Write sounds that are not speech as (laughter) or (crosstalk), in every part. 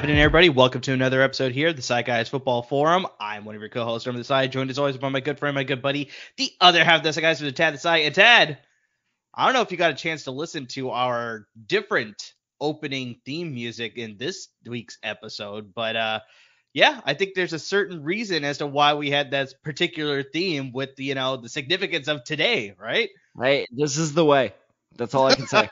happening, everybody? Welcome to another episode here, the Desai Guys Football Forum. I'm one of your co-hosts from the side, joined as always by my good friend, my good buddy, the other half of the Desai Guys the Tad Desai. And Tad, I don't know if you got a chance to listen to our different opening theme music in this week's episode, but uh, yeah, I think there's a certain reason as to why we had that particular theme with you know the significance of today, right? Right. this is the way. That's all I can say.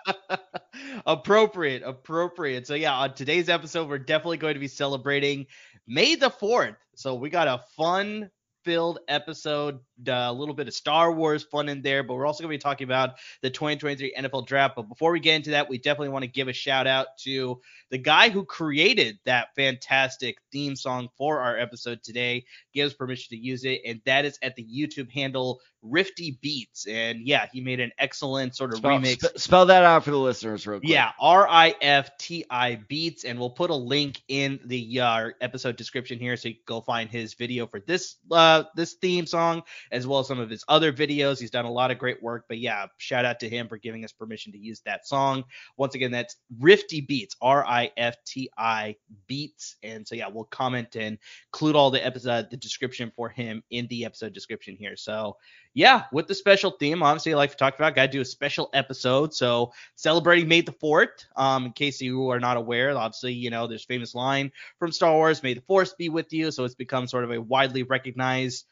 (laughs) appropriate, appropriate. So yeah, on today's episode, we're definitely going to be celebrating May the Fourth. So we got a fun filled episode, a little bit of Star Wars fun in there, but we're also going to be talking about the 2023 NFL draft. But before we get into that, we definitely want to give a shout out to the guy who created that fantastic theme song for our episode today, gives permission to use it, and that is at the YouTube handle Rifti Beats. And yeah, he made an excellent sort of spell, remix. Sp- spell that out for the listeners, real quick. Yeah, R I F T I Beats. And we'll put a link in the uh, episode description here so you can go find his video for this uh, this theme song as well as some of his other videos. He's done a lot of great work. But yeah, shout out to him for giving us permission to use that song. Once again, that's Rifti Beats, R I F T I Beats. And so yeah, we'll comment and include all the episode, the description for him in the episode description here. So yeah, with the special theme, obviously, like we talked about, got to do a special episode. So celebrating May the Fourth. Um, in case you are not aware, obviously, you know, there's famous line from Star Wars, "May the Force be with you." So it's become sort of a widely recognized.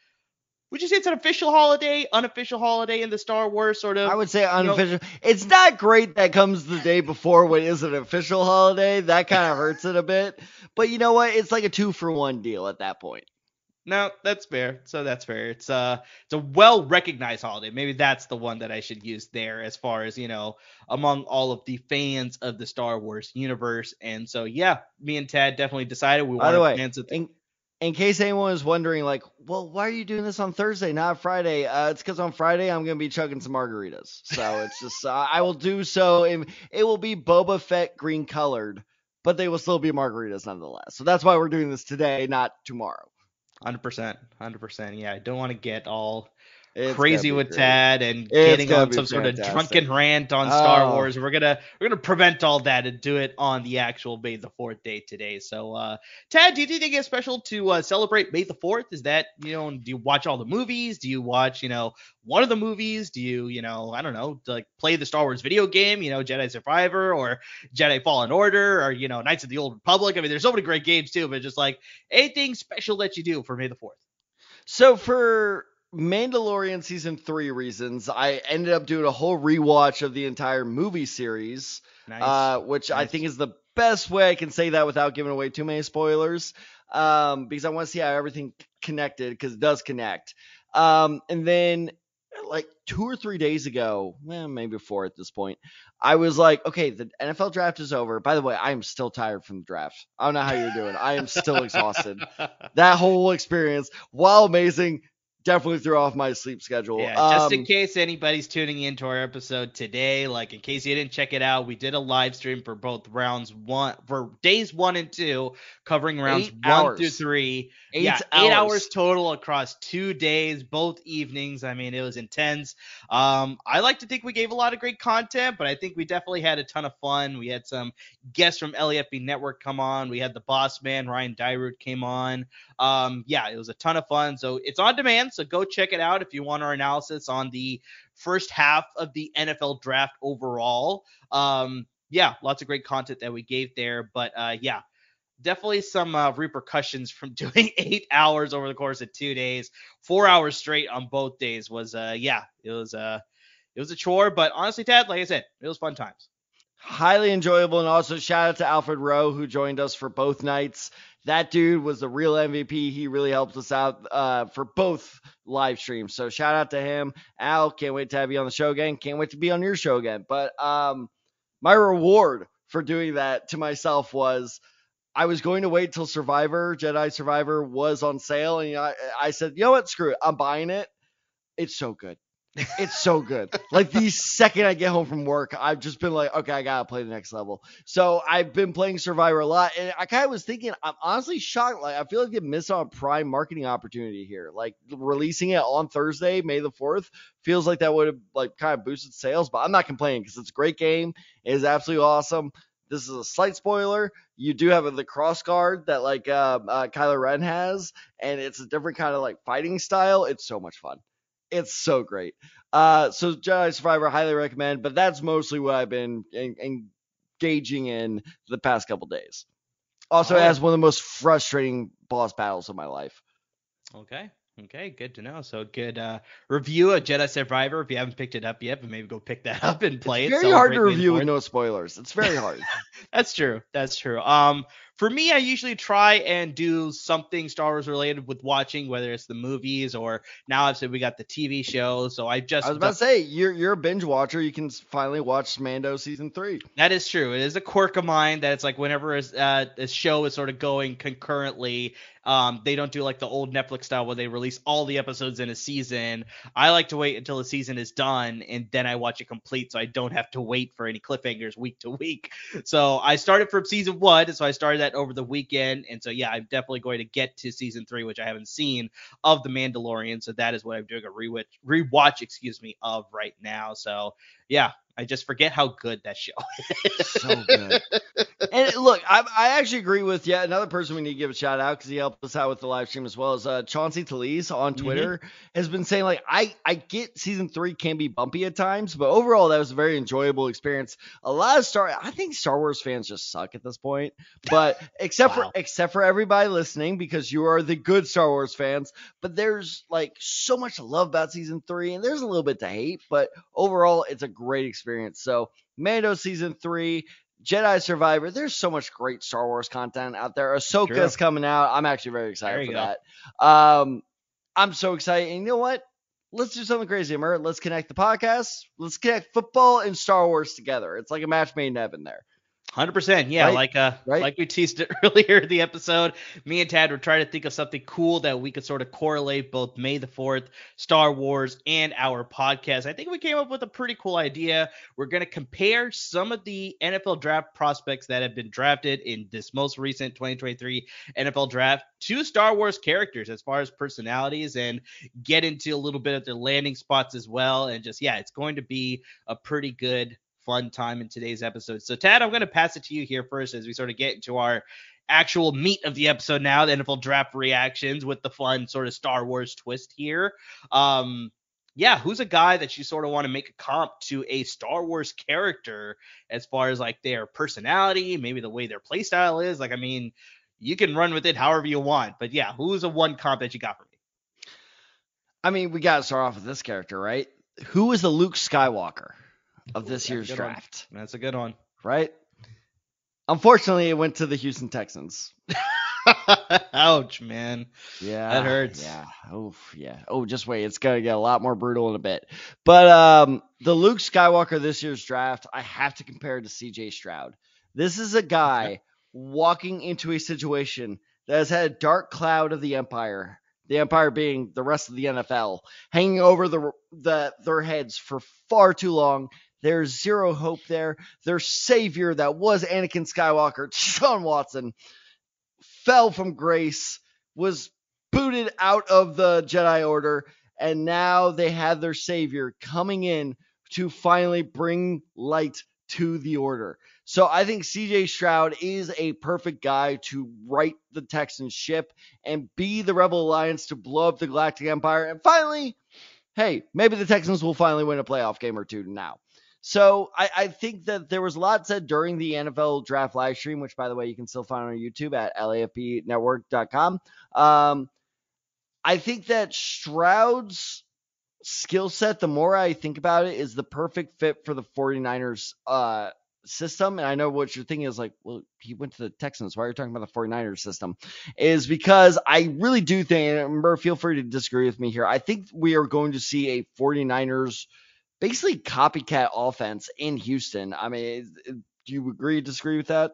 Would you say it's an official holiday, unofficial holiday in the Star Wars sort of? I would say unofficial. You know, it's not great that comes the day before what is an official holiday. That kind of hurts it a bit. But you know what? It's like a two for one deal at that point. No, that's fair. So that's fair. It's uh it's a well recognized holiday. Maybe that's the one that I should use there as far as, you know, among all of the fans of the Star Wars universe. And so yeah, me and Tad definitely decided we wanted the way, fans of in, in case anyone is wondering, like, well, why are you doing this on Thursday, not Friday? Uh, it's because on Friday I'm gonna be chugging some margaritas. So it's just uh, I will do so. In, it will be Boba Fett green colored, but they will still be margaritas nonetheless. So that's why we're doing this today, not tomorrow. Hundred percent, hundred percent. Yeah, I don't want to get all it's crazy with great. Tad and it's getting on some fantastic. sort of drunken rant on Star oh. Wars. We're gonna we're gonna prevent all that and do it on the actual May the Fourth day today. So, uh, Tad, do you think it's special to uh, celebrate May the Fourth? Is that you know? Do you watch all the movies? Do you watch you know one of the movies? Do you you know I don't know like play the Star Wars video game? You know Jedi Survivor or Jedi Fallen Order or you know Knights of the Old Republic. I mean, there's so many great games too. But just like anything special that you do for May the Fourth. So for Mandalorian season three reasons, I ended up doing a whole rewatch of the entire movie series, nice. uh, which nice. I think is the best way I can say that without giving away too many spoilers, um, because I want to see how everything connected because it does connect. Um, and then like two or three days ago, well, maybe four at this point, I was like, okay, the NFL draft is over. By the way, I am still tired from the draft. I don't know how you're doing. I am still exhausted. (laughs) that whole experience, while amazing, definitely threw off my sleep schedule. Yeah, um, just in um, case anybody's tuning into our episode today, like in case you didn't check it out, we did a live stream for both rounds one for days one and two, covering rounds one hours. through three. Eight yeah, hours. eight hours total across two days, both evenings. I mean, it was intense. Um, I like to think we gave a lot of great content, but I think we definitely had a ton of fun. We had some guests from LAFB Network come on. We had the boss man Ryan Dyrud came on. Um, yeah, it was a ton of fun. So it's on demand. So go check it out if you want our analysis on the first half of the NFL draft overall. Um, yeah, lots of great content that we gave there. But uh, yeah, definitely some uh, repercussions from (laughs) doing eight hours over the course of two days, four hours straight on both days was uh yeah, it was uh it was a chore, but honestly, Tad, like I said, it was fun times. Highly enjoyable, and also shout out to Alfred Rowe who joined us for both nights that dude was the real MVP. He really helped us out uh, for both live streams. So shout out to him. Al, can't wait to have you on the show again. Can't wait to be on your show again. But um, my reward for doing that to myself was I was going to wait till Survivor, Jedi Survivor was on sale. And I, I said, you know what? Screw it. I'm buying it. It's so good. It's so good. like the second I get home from work, I've just been like, okay, I gotta play the next level. So I've been playing Survivor a lot, and I kind of was thinking, I'm honestly shocked. Like I feel like they missed on a prime marketing opportunity here. Like releasing it on Thursday, May the fourth, feels like that would have like kind of boosted sales. But I'm not complaining because it's a great game. It is absolutely awesome. This is a slight spoiler. You do have the cross guard that like uh, uh, Kylo Ren has, and it's a different kind of like fighting style. It's so much fun. It's so great. Uh, so Jedi Survivor, highly recommend. But that's mostly what I've been engaging in the past couple days. Also, it has one of the most frustrating boss battles of my life. Okay. Okay, good to know. So good uh, review of Jedi Survivor. If you haven't picked it up yet, but maybe go pick that (laughs) up and play it's it. Very hard to review with no spoilers. It's very hard. (laughs) That's true. That's true. Um, for me, I usually try and do something Star Wars related with watching, whether it's the movies or now I've said we got the TV show. So I just I was about to say you're you're a binge watcher. You can finally watch Mando season three. That is true. It is a quirk of mine that it's like whenever a, uh, a show is sort of going concurrently, um, they don't do like the old Netflix style where they release all the episodes in a season. I like to wait until the season is done and then I watch it complete so I don't have to wait for any cliffhangers (laughs) week to week. So I started from season one, so I started that over the weekend. And so yeah, I'm definitely going to get to season three, which I haven't seen of The Mandalorian. So that is what I'm doing a rewatch, rewatch, excuse me, of right now. So yeah, I just forget how good that show (laughs) is. so good. and look, I, I actually agree with yeah. Another person we need to give a shout out because he helped us out with the live stream as well as uh, Chauncey Talese on mm-hmm. Twitter mm-hmm. has been saying like I I get season three can be bumpy at times, but overall that was a very enjoyable experience. A lot of Star I think Star Wars fans just suck at this point, but (laughs) except wow. for except for everybody listening because you are the good Star Wars fans. But there's like so much to love about season three, and there's a little bit to hate, but overall it's a great experience experience. So, Mando season three, Jedi Survivor. There's so much great Star Wars content out there. Ahsoka's True. coming out. I'm actually very excited for go. that. Um, I'm so excited. And you know what? Let's do something crazy, Amar. Let's connect the podcast. Let's connect football and Star Wars together. It's like a match made in heaven there. Hundred percent, yeah. Right? Like uh, right? like we teased it (laughs) earlier in the episode. Me and Tad were trying to think of something cool that we could sort of correlate both May the Fourth, Star Wars, and our podcast. I think we came up with a pretty cool idea. We're gonna compare some of the NFL draft prospects that have been drafted in this most recent 2023 NFL draft to Star Wars characters as far as personalities, and get into a little bit of their landing spots as well. And just yeah, it's going to be a pretty good fun time in today's episode. So, Tad, I'm going to pass it to you here first as we sort of get into our actual meat of the episode now, the NFL draft reactions with the fun sort of Star Wars twist here. Um, yeah, who's a guy that you sort of want to make a comp to a Star Wars character as far as like their personality, maybe the way their playstyle is? Like, I mean, you can run with it however you want, but yeah, who's a one comp that you got for me? I mean, we got to start off with this character, right? Who is the Luke Skywalker? Of this year's draft. One. That's a good one. Right? Unfortunately, it went to the Houston Texans. (laughs) Ouch, man. Yeah. That hurts. Yeah. Oh, yeah. Oh, just wait. It's going to get a lot more brutal in a bit. But um, the Luke Skywalker this year's draft, I have to compare to CJ Stroud. This is a guy (laughs) walking into a situation that has had a dark cloud of the Empire the Empire being the rest of the NFL, hanging over the, the their heads for far too long. There's zero hope there. Their savior that was Anakin Skywalker, (laughs) Deshaun Watson, fell from grace, was booted out of the Jedi Order, and now they have their savior coming in to finally bring light to the order. So I think CJ Stroud is a perfect guy to right the Texans ship and be the Rebel Alliance to blow up the Galactic Empire. And finally, hey, maybe the Texans will finally win a playoff game or two now. So I, I, think that there was a lot said during the NFL draft live stream, which by the way you can still find on YouTube at lafbnetwork.com. Um, I think that Stroud's skill set, the more I think about it, is the perfect fit for the 49ers uh, system, and I know what you're thinking is like, well, he went to the Texans. Why are you talking about the 49ers system? Is because I really do think, and remember, feel free to disagree with me here. I think we are going to see a 49ers basically copycat offense in Houston. I mean, do you agree, disagree with that?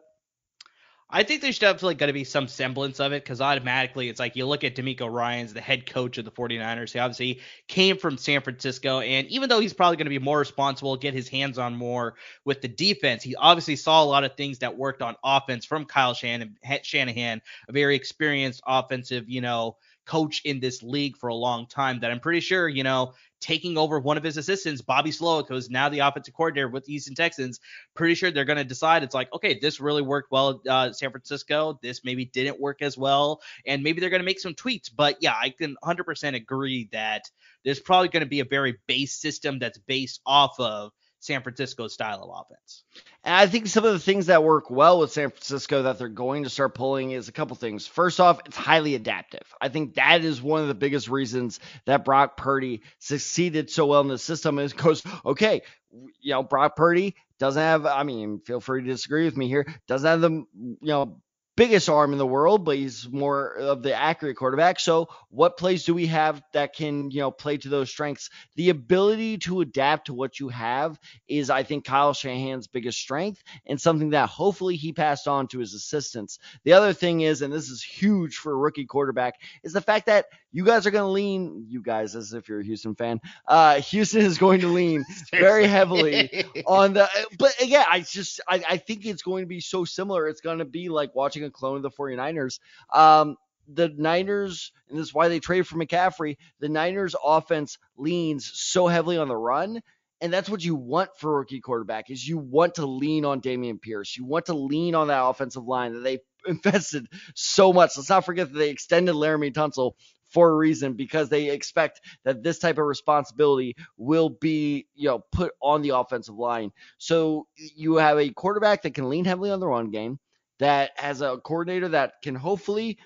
I think there's definitely going to be some semblance of it because automatically it's like you look at DeMeco Ryans, the head coach of the 49ers. He obviously came from San Francisco. And even though he's probably going to be more responsible, get his hands on more with the defense, he obviously saw a lot of things that worked on offense from Kyle Shanahan a very experienced offensive, you know, coach in this league for a long time that I'm pretty sure, you know, taking over one of his assistants, Bobby Slowik, who's now the offensive coordinator with the Houston Texans, pretty sure they're going to decide it's like, okay, this really worked well at uh, San Francisco. This maybe didn't work as well. And maybe they're going to make some tweaks. But yeah, I can 100% agree that there's probably going to be a very base system that's based off of San Francisco's style of offense. And I think some of the things that work well with San Francisco that they're going to start pulling is a couple things. First off, it's highly adaptive. I think that is one of the biggest reasons that Brock Purdy succeeded so well in the system is because, okay, you know, Brock Purdy doesn't have, I mean, feel free to disagree with me here, doesn't have the, you know, biggest arm in the world, but he's more of the accurate quarterback. So, what plays do we have that can, you know, play to those strengths? The ability to adapt to what you have is, I think, Kyle Shanahan's biggest strength and something that hopefully he passed on to his assistants. The other thing is, and this is huge for a rookie quarterback, is the fact that you guys are going to lean, you guys, as if you're a Houston fan, uh, (laughs) Houston is going to lean (laughs) very heavily on the, (laughs) but again, I just, I, I think it's going to be so similar. It's going to be like watching a clone of the 49ers. Um, the Niners, and this is why they traded for McCaffrey, the Niners offense leans so heavily on the run. And that's what you want for a rookie quarterback is you want to lean on Dameon Pierce. You want to lean on that offensive line that they (laughs) invested so much. Let's not forget that they extended Laremy Tunsil for a reason because they expect that this type of responsibility will be, you know, put on the offensive line. So you have a quarterback that can lean heavily on the run game, that has a coordinator that can hopefully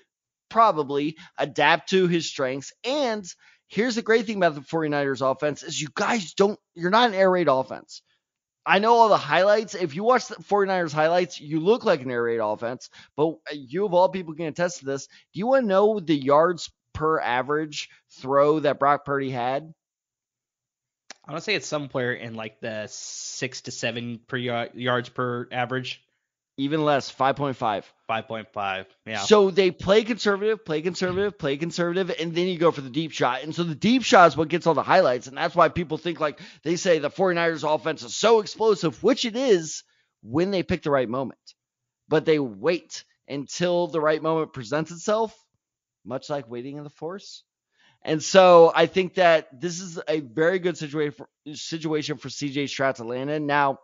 probably adapt to his strengths and here's the great thing about the 49ers offense is you guys don't you're not an air raid offense. I know all the highlights. If you watch the 49ers highlights, you look like an air raid offense, but you of all people can attest to this. Do you want to know the yards per average throw that Brock Purdy had? I want to say it's somewhere in like the six to seven per y- yards per average. Even less, 5.5. 5.5. Yeah. So they play conservative, play conservative, play conservative, and then you go for the deep shot. And so the deep shot is what gets all the highlights. And that's why people think like they say the 49ers offense is so explosive, which it is when they pick the right moment. But they wait until the right moment presents itself, much like waiting in the force. And so I think that this is a very good situation for situation for CJ Stroud to land in. Now,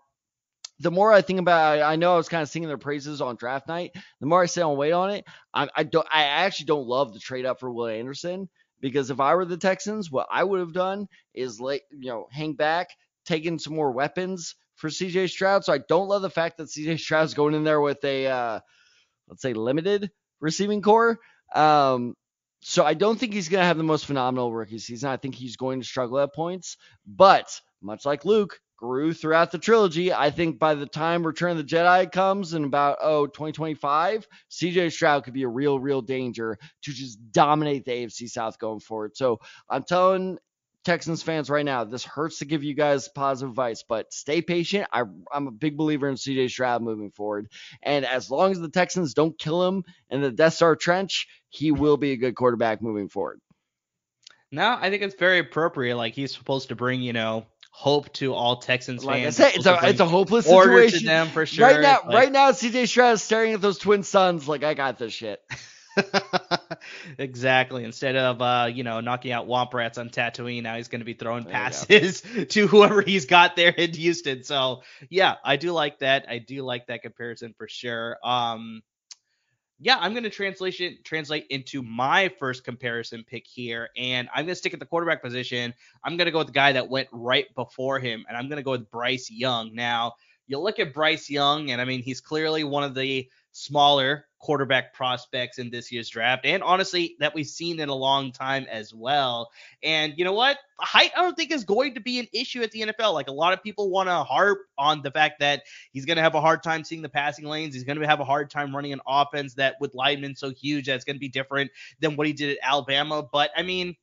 the more I think about it, I know I was kind of singing their praises on draft night. The more I sit on wait on it, I, I don't. I actually don't love the trade up for Will Anderson because if I were the Texans, what I would have done is like you know hang back, taking some more weapons for CJ Stroud. So I don't love the fact that CJ Stroud's going in there with a uh, let's say limited receiving corps. Um, so I don't think he's going to have the most phenomenal rookie season. I think he's going to struggle at points, but much like Luke, grew throughout the trilogy. I think by the time Return of the Jedi comes in about oh 2025, CJ Stroud could be a real real danger to just dominate the AFC South going forward. So I'm telling Texans fans right now, this hurts to give you guys positive advice, but stay patient. I, am a big believer in CJ Stroud moving forward, and as long as the Texans don't kill him in the Death Star trench, he will be a good quarterback moving forward. No, I think it's very appropriate. Like he's supposed to bring, you know, hope to all Texans like fans. I said, it's a it's a hopeless situation. to them for sure. Right now, like, right now, CJ Stroud is staring at those twin suns like I got this shit. (laughs) exactly. Instead of uh, you know, knocking out Womp Rats on Tatooine, now he's going to be throwing passes (laughs) to whoever he's got there in Houston. So yeah, I do like that. I do like that comparison for sure. Um, yeah, I'm going to translation translate into my first comparison pick here, and I'm going to stick at the quarterback position. I'm going to go with the guy that went right before him, and I'm going to go with Bryce Young. Now, you look at Bryce Young, and I mean, he's clearly one of the smaller quarterback prospects in this year's draft, and honestly, that we've seen in a long time as well. And you know what? Height, I don't think is going to be an issue at the NFL. Like a lot of people want to harp on the fact that he's going to have a hard time seeing the passing lanes. He's going to have a hard time running an offense that with linemen so huge that's going to be different than what he did at Alabama. But I mean,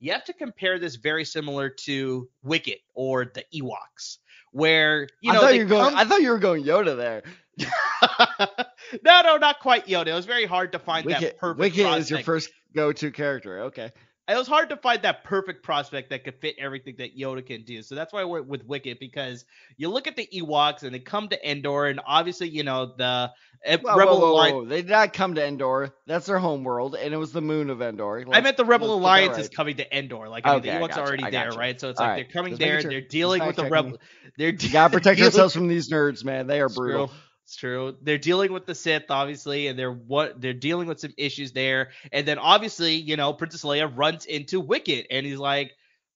you have to compare this very similar to Wicket or the Ewoks, where you know I thought you were going. Come... I thought you were going Yoda there. (laughs) no, no, not quite Yoda. It was very hard to find Wicket, that perfect. Wicket is your first go-to character. Okay. it was hard to find that perfect prospect that could fit everything that Yoda can do. So that's why I went with Wicket because you look at the Ewoks and they come to Endor, and obviously, you know, the uh, whoa, Rebel whoa, whoa, Alliance. They did not come to Endor. That's their home world, and it was the moon of Endor. Let's, I meant the Rebel Alliance right. is coming to Endor. Like, I mean, okay, the Ewoks are already there, right? So it's All like right. they're coming Just there, sure. they're dealing with the Rebel. (laughs) They're de- gotta protect ourselves from these nerds, man. They are brutal. True. It's true. They're dealing with the Sith, obviously, and they're what they're dealing with some issues there. And then obviously, you know, Princess Leia runs into Wicket, and he's like,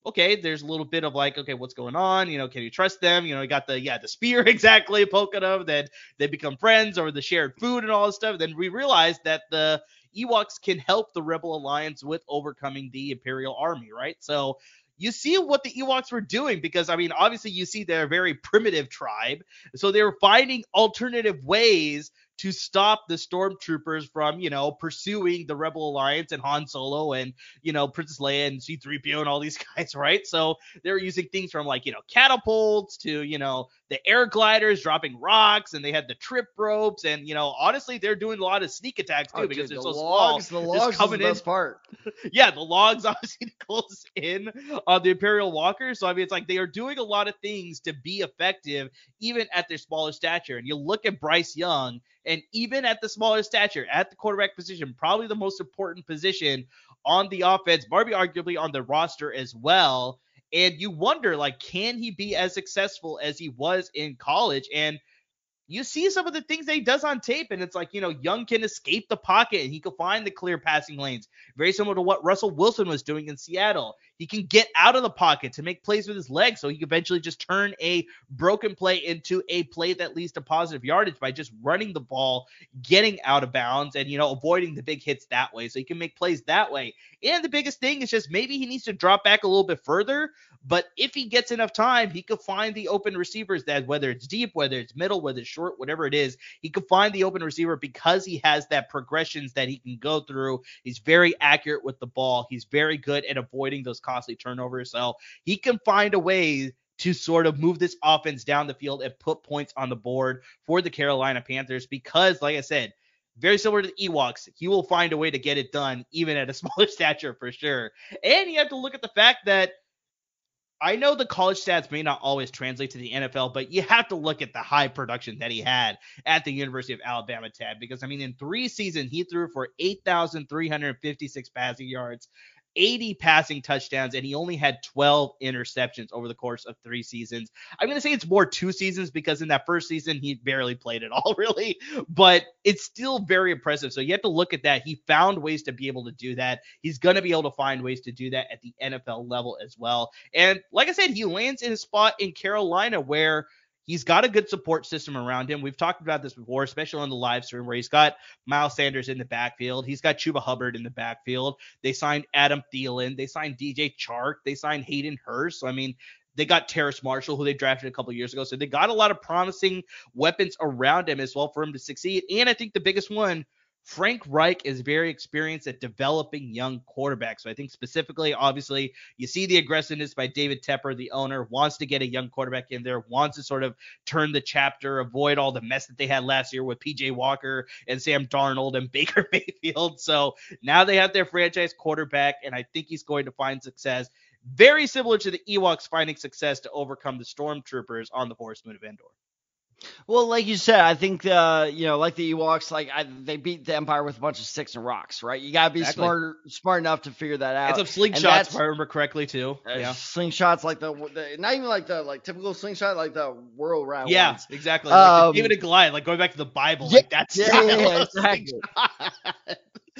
okay, there's a little bit of like, okay, what's going on? You know, can you trust them? You know, you got the yeah, the spear (laughs) exactly, poking them. Then they become friends over the shared food and all this stuff. Then we realize that the Ewoks can help the Rebel Alliance with overcoming the Imperial Army, right? So you see what the Ewoks were doing because I mean, obviously you see they're a very primitive tribe, so they were finding alternative ways to stop the stormtroopers from, you know, pursuing the Rebel Alliance and Han Solo and, you know, Princess Leia and C3PO and all these (laughs) guys, right? So they were using things from like, you know, catapults to, you know, the air gliders dropping rocks and they had the trip ropes and, you know, honestly, they're doing a lot of sneak attacks too oh, because dude, they're the so logs, small. The logs coming is the best in. part. (laughs) yeah, the logs (laughs) obviously close in on the Imperial Walker. So I mean, it's like they are doing a lot of things to be effective even at their smaller stature. And you look at Bryce Young and even at the smaller stature, at the quarterback position, probably the most important position on the offense, Barbie arguably on the roster as well. And you wonder, like, can he be as successful as he was in college? And you see some of the things that he does on tape, and it's like, you know, Young can escape the pocket and he can find the clear passing lanes. Very similar to what Russell Wilson was doing in Seattle. He can get out of the pocket to make plays with his legs, so he eventually just turn a broken play into a play that leads to positive yardage by just running the ball, getting out of bounds, and you know, avoiding the big hits that way. So he can make plays that way. And the biggest thing is just maybe he needs to drop back a little bit further. But if he gets enough time, he could find the open receivers that whether it's deep, whether it's middle, whether it's short, whatever it is, he could find the open receiver because he has that progressions that he can go through. He's very accurate with the ball. He's very good at avoiding those costly turnovers. So he can find a way to sort of move this offense down the field and put points on the board for the Carolina Panthers because, like I said, very similar to the Ewoks. He will find a way to get it done, even at a (laughs) smaller stature for sure. And you have to look at the fact that I know the college stats may not always translate to the NFL, but you have to look at the high production that he had at the University of Alabama, Ted, because I mean, in three seasons, he threw for 8,356 passing yards, 80 passing touchdowns, and he only had 12 interceptions over the course of three seasons. I'm going to say it's more two seasons because in that first season, he barely played at all, (laughs) really, but it's still very impressive. So you have to look at that. He found ways to be able to do that. He's going to be able to find ways to do that at the NFL level as well. And like I said, he lands in a spot in Carolina where He's got a good support system around him. We've talked about this before, especially on the live stream, where he's got Miles Sanders in the backfield. He's got Chuba Hubbard in the backfield. They signed Adam Thielen. They signed DJ Chark. They signed Hayden Hurst. So, I mean, they got Terrace Marshall, who they drafted a couple years ago. So they got a lot of promising weapons around him as well for him to succeed. And I think the biggest one Frank Reich is very experienced at developing young quarterbacks. So I think specifically, obviously, you see the aggressiveness by David Tepper, the owner, wants to get a young quarterback in there, wants to sort of turn the chapter, avoid all the mess that they had last year with PJ Walker and Sam Darnold and (laughs) Baker Mayfield. So now they have their franchise quarterback, and I think he's going to find success. Very similar to the Ewoks finding success to overcome the Stormtroopers on the Forest Moon of Endor. Well, like you said, I think uh, you know, like the Ewoks, like I, they beat the Empire with a bunch of sticks and rocks, right? You gotta be exactly. smart, smart enough to figure that out. It's a slingshots, if I remember correctly, too. Uh, yeah, slingshots like the, the, not even like the like typical slingshot, like the whirl round. Yeah, ones. exactly. Like um, David and Goliath, like going back to the Bible, yeah, like that's yeah, (laughs) yeah, exactly.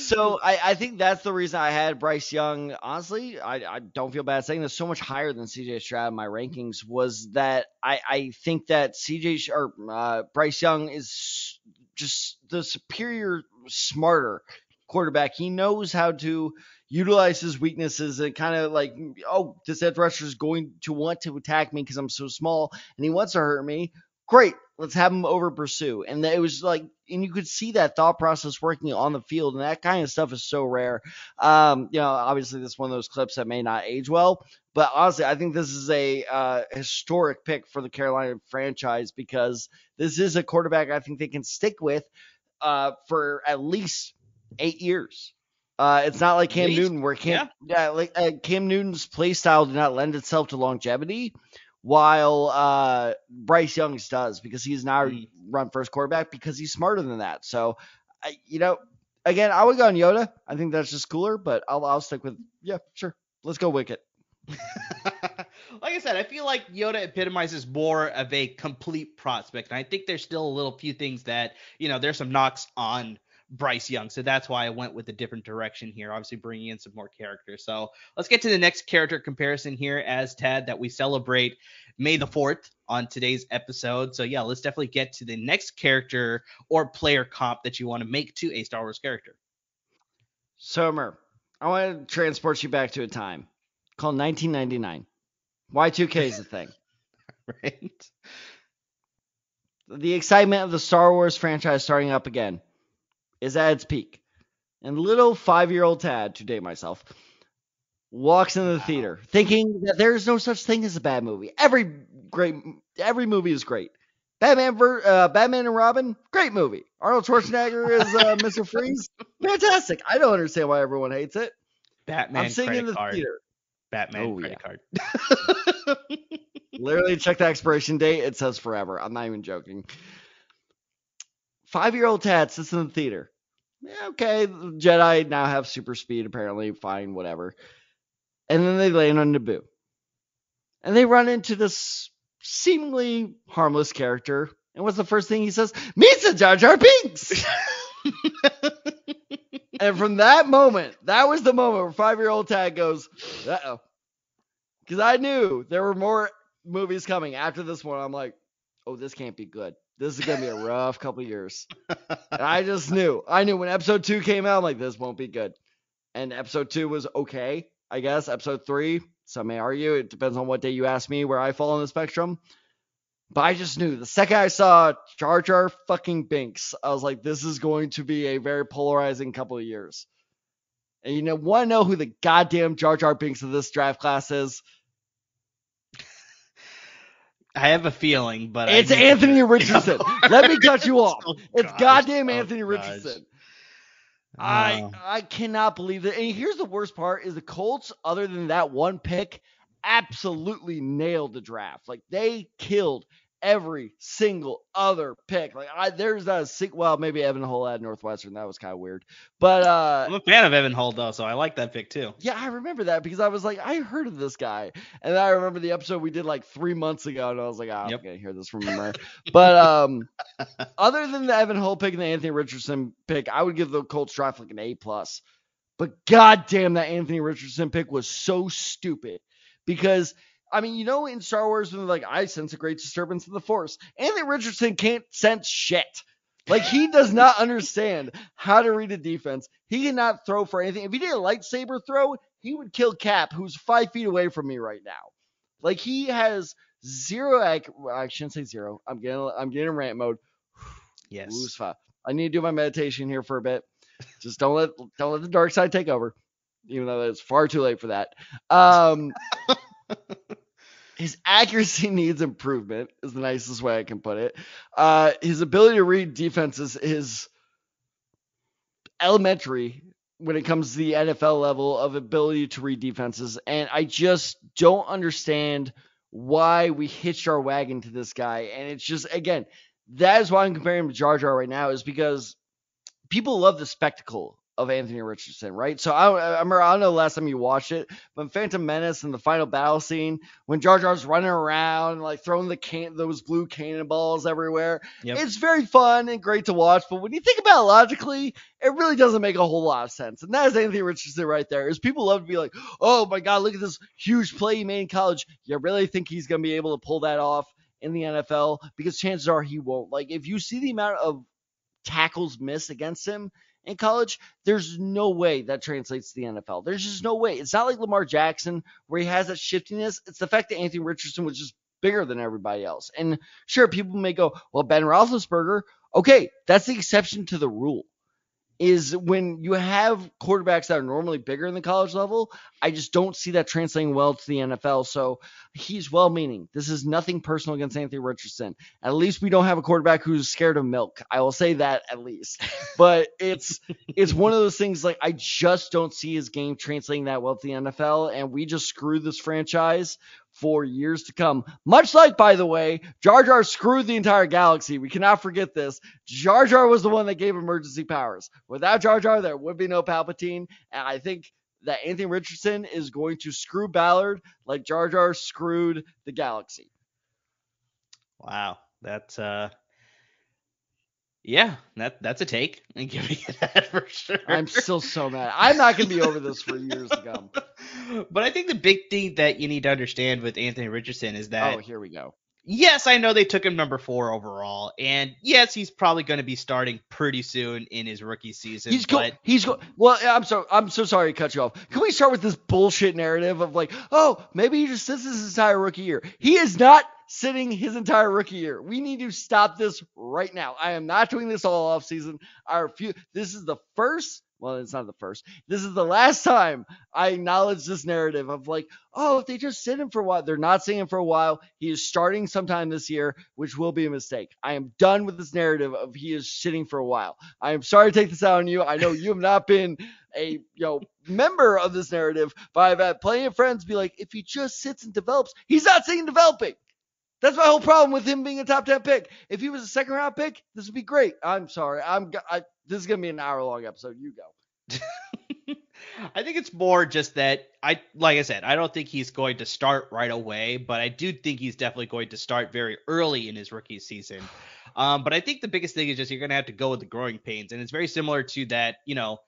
So I, I think that's the reason I had Bryce Young. Honestly, I, I don't feel bad saying this so much higher than CJ Stroud in my rankings was that I, I think that CJ or uh, Bryce Young is just the superior, smarter quarterback. He knows how to utilize his weaknesses and kind of like, oh, this edge rusher is going to want to attack me because I'm so small and he wants to hurt me. Great, let's have him over pursue. And it was like, and you could see that thought process working on the field, and that kind of stuff is so rare. Um, you know, obviously, this is one of those clips that may not age well, but honestly, I think this is a uh, historic pick for the Carolina franchise because this is a quarterback I think they can stick with uh, for at least eight years. Uh, it's not like Cam Newton, where Cam, yeah, yeah like uh, Cam Newton's play style did not lend itself to longevity, while uh, Bryce Young's does because he's now mm. run first quarterback because he's smarter than that. So, I, you know, again, I would go on Yoda. I think that's just cooler, but I'll I'll stick with yeah, sure. Let's go Wicket. (laughs) like I said, I feel like Yoda epitomizes more of a complete prospect. And I think there's still a little few things that, you know, there's some knocks on Bryce Young. So that's why I went with a different direction here, obviously bringing in some more characters. So let's get to the next character comparison here as Tad that we celebrate May the 4th on today's episode. So yeah, let's definitely get to the next character or player comp that you want to make to a Star Wars character. Somer, I want to transport you back to a time called 1999. Y2K is a thing. (laughs) right. The excitement of the Star Wars franchise starting up again is at its peak. And little five year old Tad, to date myself, walks into the theater thinking that there is no such thing as a bad movie. Every great, every movie is great. Batman, ver, uh, Batman and Robin, great movie. Arnold Schwarzenegger is uh, (laughs) Mr. Freeze, fantastic. I don't understand why everyone hates it. Batman, I'm sitting in the card. theater. Batman oh, credit yeah. card. (laughs) (laughs) Literally, check the expiration date. It says forever. I'm not even joking. Five year old Tad sits in the theater. Yeah, okay. The Jedi now have super speed, apparently. Fine, whatever. And then they land on Naboo. And they run into this seemingly harmless character. And what's the first thing he says? The Jar Jar Binks! (laughs) and from that moment, that was the moment where five year old Tad goes, uh oh. Because I knew there were more movies coming after this one. I'm like, oh, this can't be good. This is gonna be a (laughs) rough couple years. and I just knew. I knew when episode two came out, I'm like, this won't be good. And episode two was okay, I guess. Episode three, some may argue, it depends on what day you ask me where I fall on the spectrum. But I just knew the second I saw Jar Jar fucking Binks, I was like, this is going to be a very polarizing couple of years. And you know, want to know who the goddamn Jar Jar Binks of this draft class is? I have a feeling, but it's Anthony (laughs) Richardson. (laughs) Let me cut you off. Oh, it's goddamn oh, Anthony gosh. Richardson. Uh, I oh. I cannot believe that. And here's the worst part: is the Colts, other than that one pick, absolutely nailed the draft. Like they killed every single other pick. Like I, there's not a single. Well, maybe Evan Hull at Northwestern. That was kind of weird. But uh, I'm a fan of Evan Hull though, so I like that pick too. Yeah, I remember that because I was like, I heard of this guy, and I remember the episode we did like three months ago, and I was like, oh, yep. I'm gonna hear this from him. but um, (laughs) other than the Evan Hull pick and the Anthony Richardson pick, I would give the Colts draft like an A plus. But goddamn, that Anthony Richardson pick was so stupid because I mean, you know, in Star Wars, when like I sense a great disturbance in the Force, Anthony Richardson can't sense shit. Like he does not (laughs) understand how to read a defense. He cannot throw for anything. If he did a lightsaber throw, he would kill Cap, who's five feet away from me right now. Like he has zero. I shouldn't say zero. I'm getting. I'm getting rant mode. (sighs) Yes. I need to do my meditation here for a bit. Just don't let don't let the dark side take over. Even though it's far too late for that. Um. (laughs) his accuracy (laughs) needs improvement is the nicest way I can put it. Uh, his ability to read defenses is elementary when it comes to the NFL level of ability to read defenses, and I just don't understand why we hitched our wagon to this guy. And it's just again, that is why I'm comparing him to Jar Jar right now, is because people love the spectacle of Anthony Richardson, right? So I, I remember I don't know the last time you watched it, but Phantom Menace and the final battle scene when Jar Jar's running around like throwing the can those blue cannonballs everywhere. Yep. It's very fun and great to watch, but when you think about it logically, it really doesn't make a whole lot of sense. And that is Anthony Richardson right there. Is people love to be like, oh my god, look at this huge play he made in college. You really think he's gonna be able to pull that off in the NFL? Because chances are he won't. Like if you see the amount of tackles miss against him in college, there's no way that translates to the NFL. There's just no way. It's not like Lamar Jackson where he has that shiftiness. It's the fact that Anthony Richardson was just bigger than everybody else. And sure, people may go, well, Ben Roethlisberger, okay, that's the exception to the rule. Is when you have quarterbacks that are normally bigger in the college level, I just don't see that translating well to the NFL. So he's well meaning. This is nothing personal against Anthony Richardson. At least we don't have a quarterback who's scared of milk. I will say that at least. But it's it's one of those things like I just don't see his game translating that well to the NFL. And we just screwed this franchise for years to come. Much like, by the way, Jar Jar screwed the entire galaxy. We cannot forget this. Jar Jar was the one that gave emergency powers. Without Jar Jar, there would be no Palpatine. And I think that Anthony Richardson is going to screw Ballard like Jar Jar screwed the galaxy. Wow. That's uh yeah, that that's a take. And (laughs) give me that for sure. I'm still so mad. I'm not gonna be over this for years to come. (laughs) But I think the big thing that you need to understand with Anthony Richardson is that Oh, here we go. Yes, I know they took him number four overall, and yes, he's probably going to be starting pretty soon in his rookie season. He's going. He's going. Well, I'm so I'm so sorry to cut you off. Can we start with this bullshit narrative of like, oh, maybe he just sits his entire rookie year? He is not sitting his entire rookie year. We need to stop this right now. I am not doing this all off season. Our few. This is the first well, it's not the first. This is the last time I acknowledge this narrative of like, oh, if they just sit him for a while, they're not sitting him for a while. He is starting sometime this year, which will be a mistake. I am done with this narrative of he is sitting for a while. I am sorry to take this out on you. I know you have not been a you know member of this narrative, but I've had plenty of friends be like, if he just sits and develops, he's not sitting developing. That's my whole problem with him being a top 10 pick. If he was a second round pick, this would be great. I'm sorry. I'm I, this is going to be an hour long episode. You go. (laughs) I think it's more just that I like I said, I don't think he's going to start right away, but I do think he's definitely going to start very early in his rookie season. Um, but I think the biggest thing is just you're gonna have to go with the growing pains, and it's very similar to that, you know,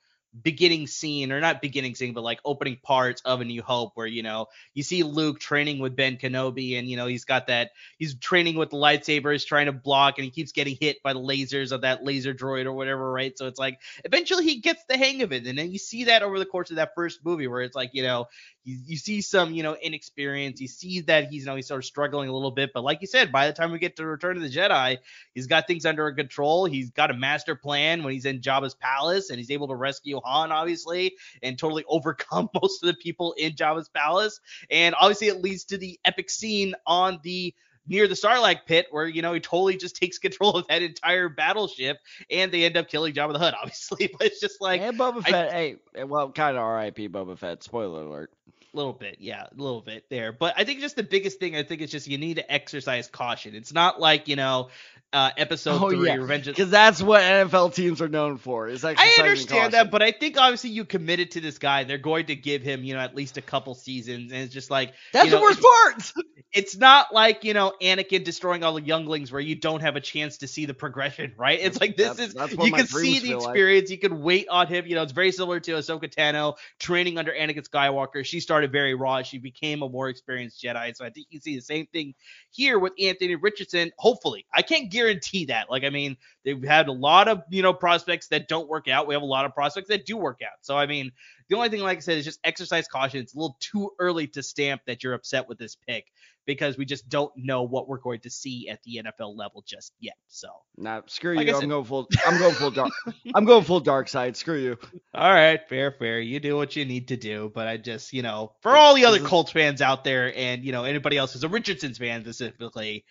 beginning scene or not beginning scene but like opening parts of a new hope where you know you see luke training with ben kenobi and you know he's got that he's training with the lightsabers trying to block and he keeps getting hit by the lasers of that laser droid or whatever right? So it's like eventually he gets the hang of it and then you see that over the course of that first movie where it's like you know you, you see some you know inexperience. You see that he's you know he's sort of struggling a little bit. But like you said by the time we get to return of the jedi he's got things under control. He's got a master plan when he's in jabba's palace and he's able to rescue Han, obviously, and totally (laughs) overcome most of the people in Jabba's palace. And obviously, it leads to the epic scene on the near the Sarlacc pit where you know he totally just takes control of that entire battleship and they end up killing Jabba the Hutt (laughs) obviously but it's just like and Boba Fett hey well kind of R.I.P. Boba Fett spoiler alert little bit yeah a little bit there but I think just the biggest thing I think is just you need to exercise caution it's not like you know uh, episode oh, three, yeah. Revenge Because that's what NFL teams are known for. Is like, I understand caution. that, but I think obviously you committed to this guy. They're going to give him, you know, at least a couple seasons, and it's just like that's you know, the worst part. (laughs) It's not like you know Anakin destroying all the younglings where you don't have a chance to see the progression, right? It's like this that's, is that's you can see the experience. Like. You can wait on him. You know, it's very similar to Ahsoka Tano training under Anakin Skywalker. She started very raw. She became a more experienced Jedi. So I think you see the same thing here with Anthony Richardson. Hopefully, I can't guarantee that. Like, I mean, they've had a lot of, you know, prospects that don't work out. We have a lot of prospects that do work out. So, I mean, the only thing, like I said, is just exercise caution. It's a little too early to stamp that you're upset with this pick because we just don't know what we're going to see at the NFL level just yet. So, nah, screw like you. I'm going full. I'm going full dark. (laughs) I'm going full dark side. Screw you. All right, fair, fair. You do what you need to do, but I just, you know, for all the other Colts fans out there, and you know anybody else who's a Richardson's fan specifically,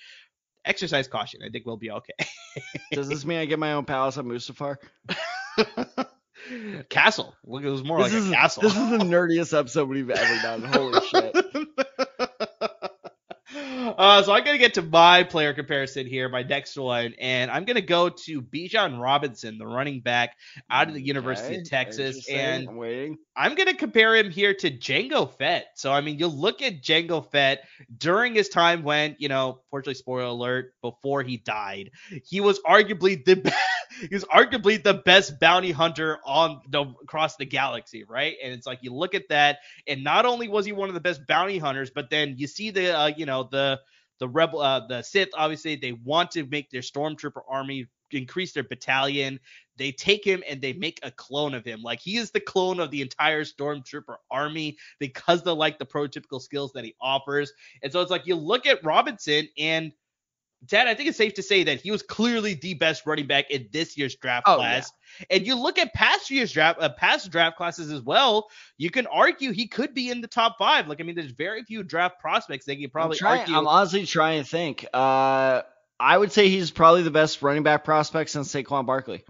exercise caution. I think we'll be okay. (laughs) Does this mean I get my own palace at Mustafar? castle. Look, it was more this like is, a castle. This is the nerdiest episode we've ever done. Holy (laughs) shit. Uh, so I'm gonna get to my player comparison here, my next one, and I'm gonna go to Bijan Robinson, the running back out of the University okay. of Texas, and I'm. I'm gonna compare him here to Jango Fett. So I mean, you look at Jango Fett during his time when, you know, fortunately, spoiler alert, before he died, he was arguably the (laughs) best he was arguably the best bounty hunter on the across the galaxy, right? And it's like you look at that, and not only was he one of the best bounty hunters, but then you see the uh, you know the the rebel uh, the Sith obviously they want to make their stormtrooper army increase their battalion. They take him and they make a clone of him. Like he is the clone of the entire stormtrooper army because they like the prototypical skills that he offers. And so it's like you look at Robinson and Dad, I think it's safe to say that he was clearly the best running back in this year's draft oh, class. Yeah. And you look at past year's draft, uh, past draft classes as well. You can argue he could be in the top five. Like, I mean, there's very few draft prospects that you probably I'm trying, argue. I'm honestly trying to think. Uh, I would say he's probably the best running back prospect since Saquon Barkley.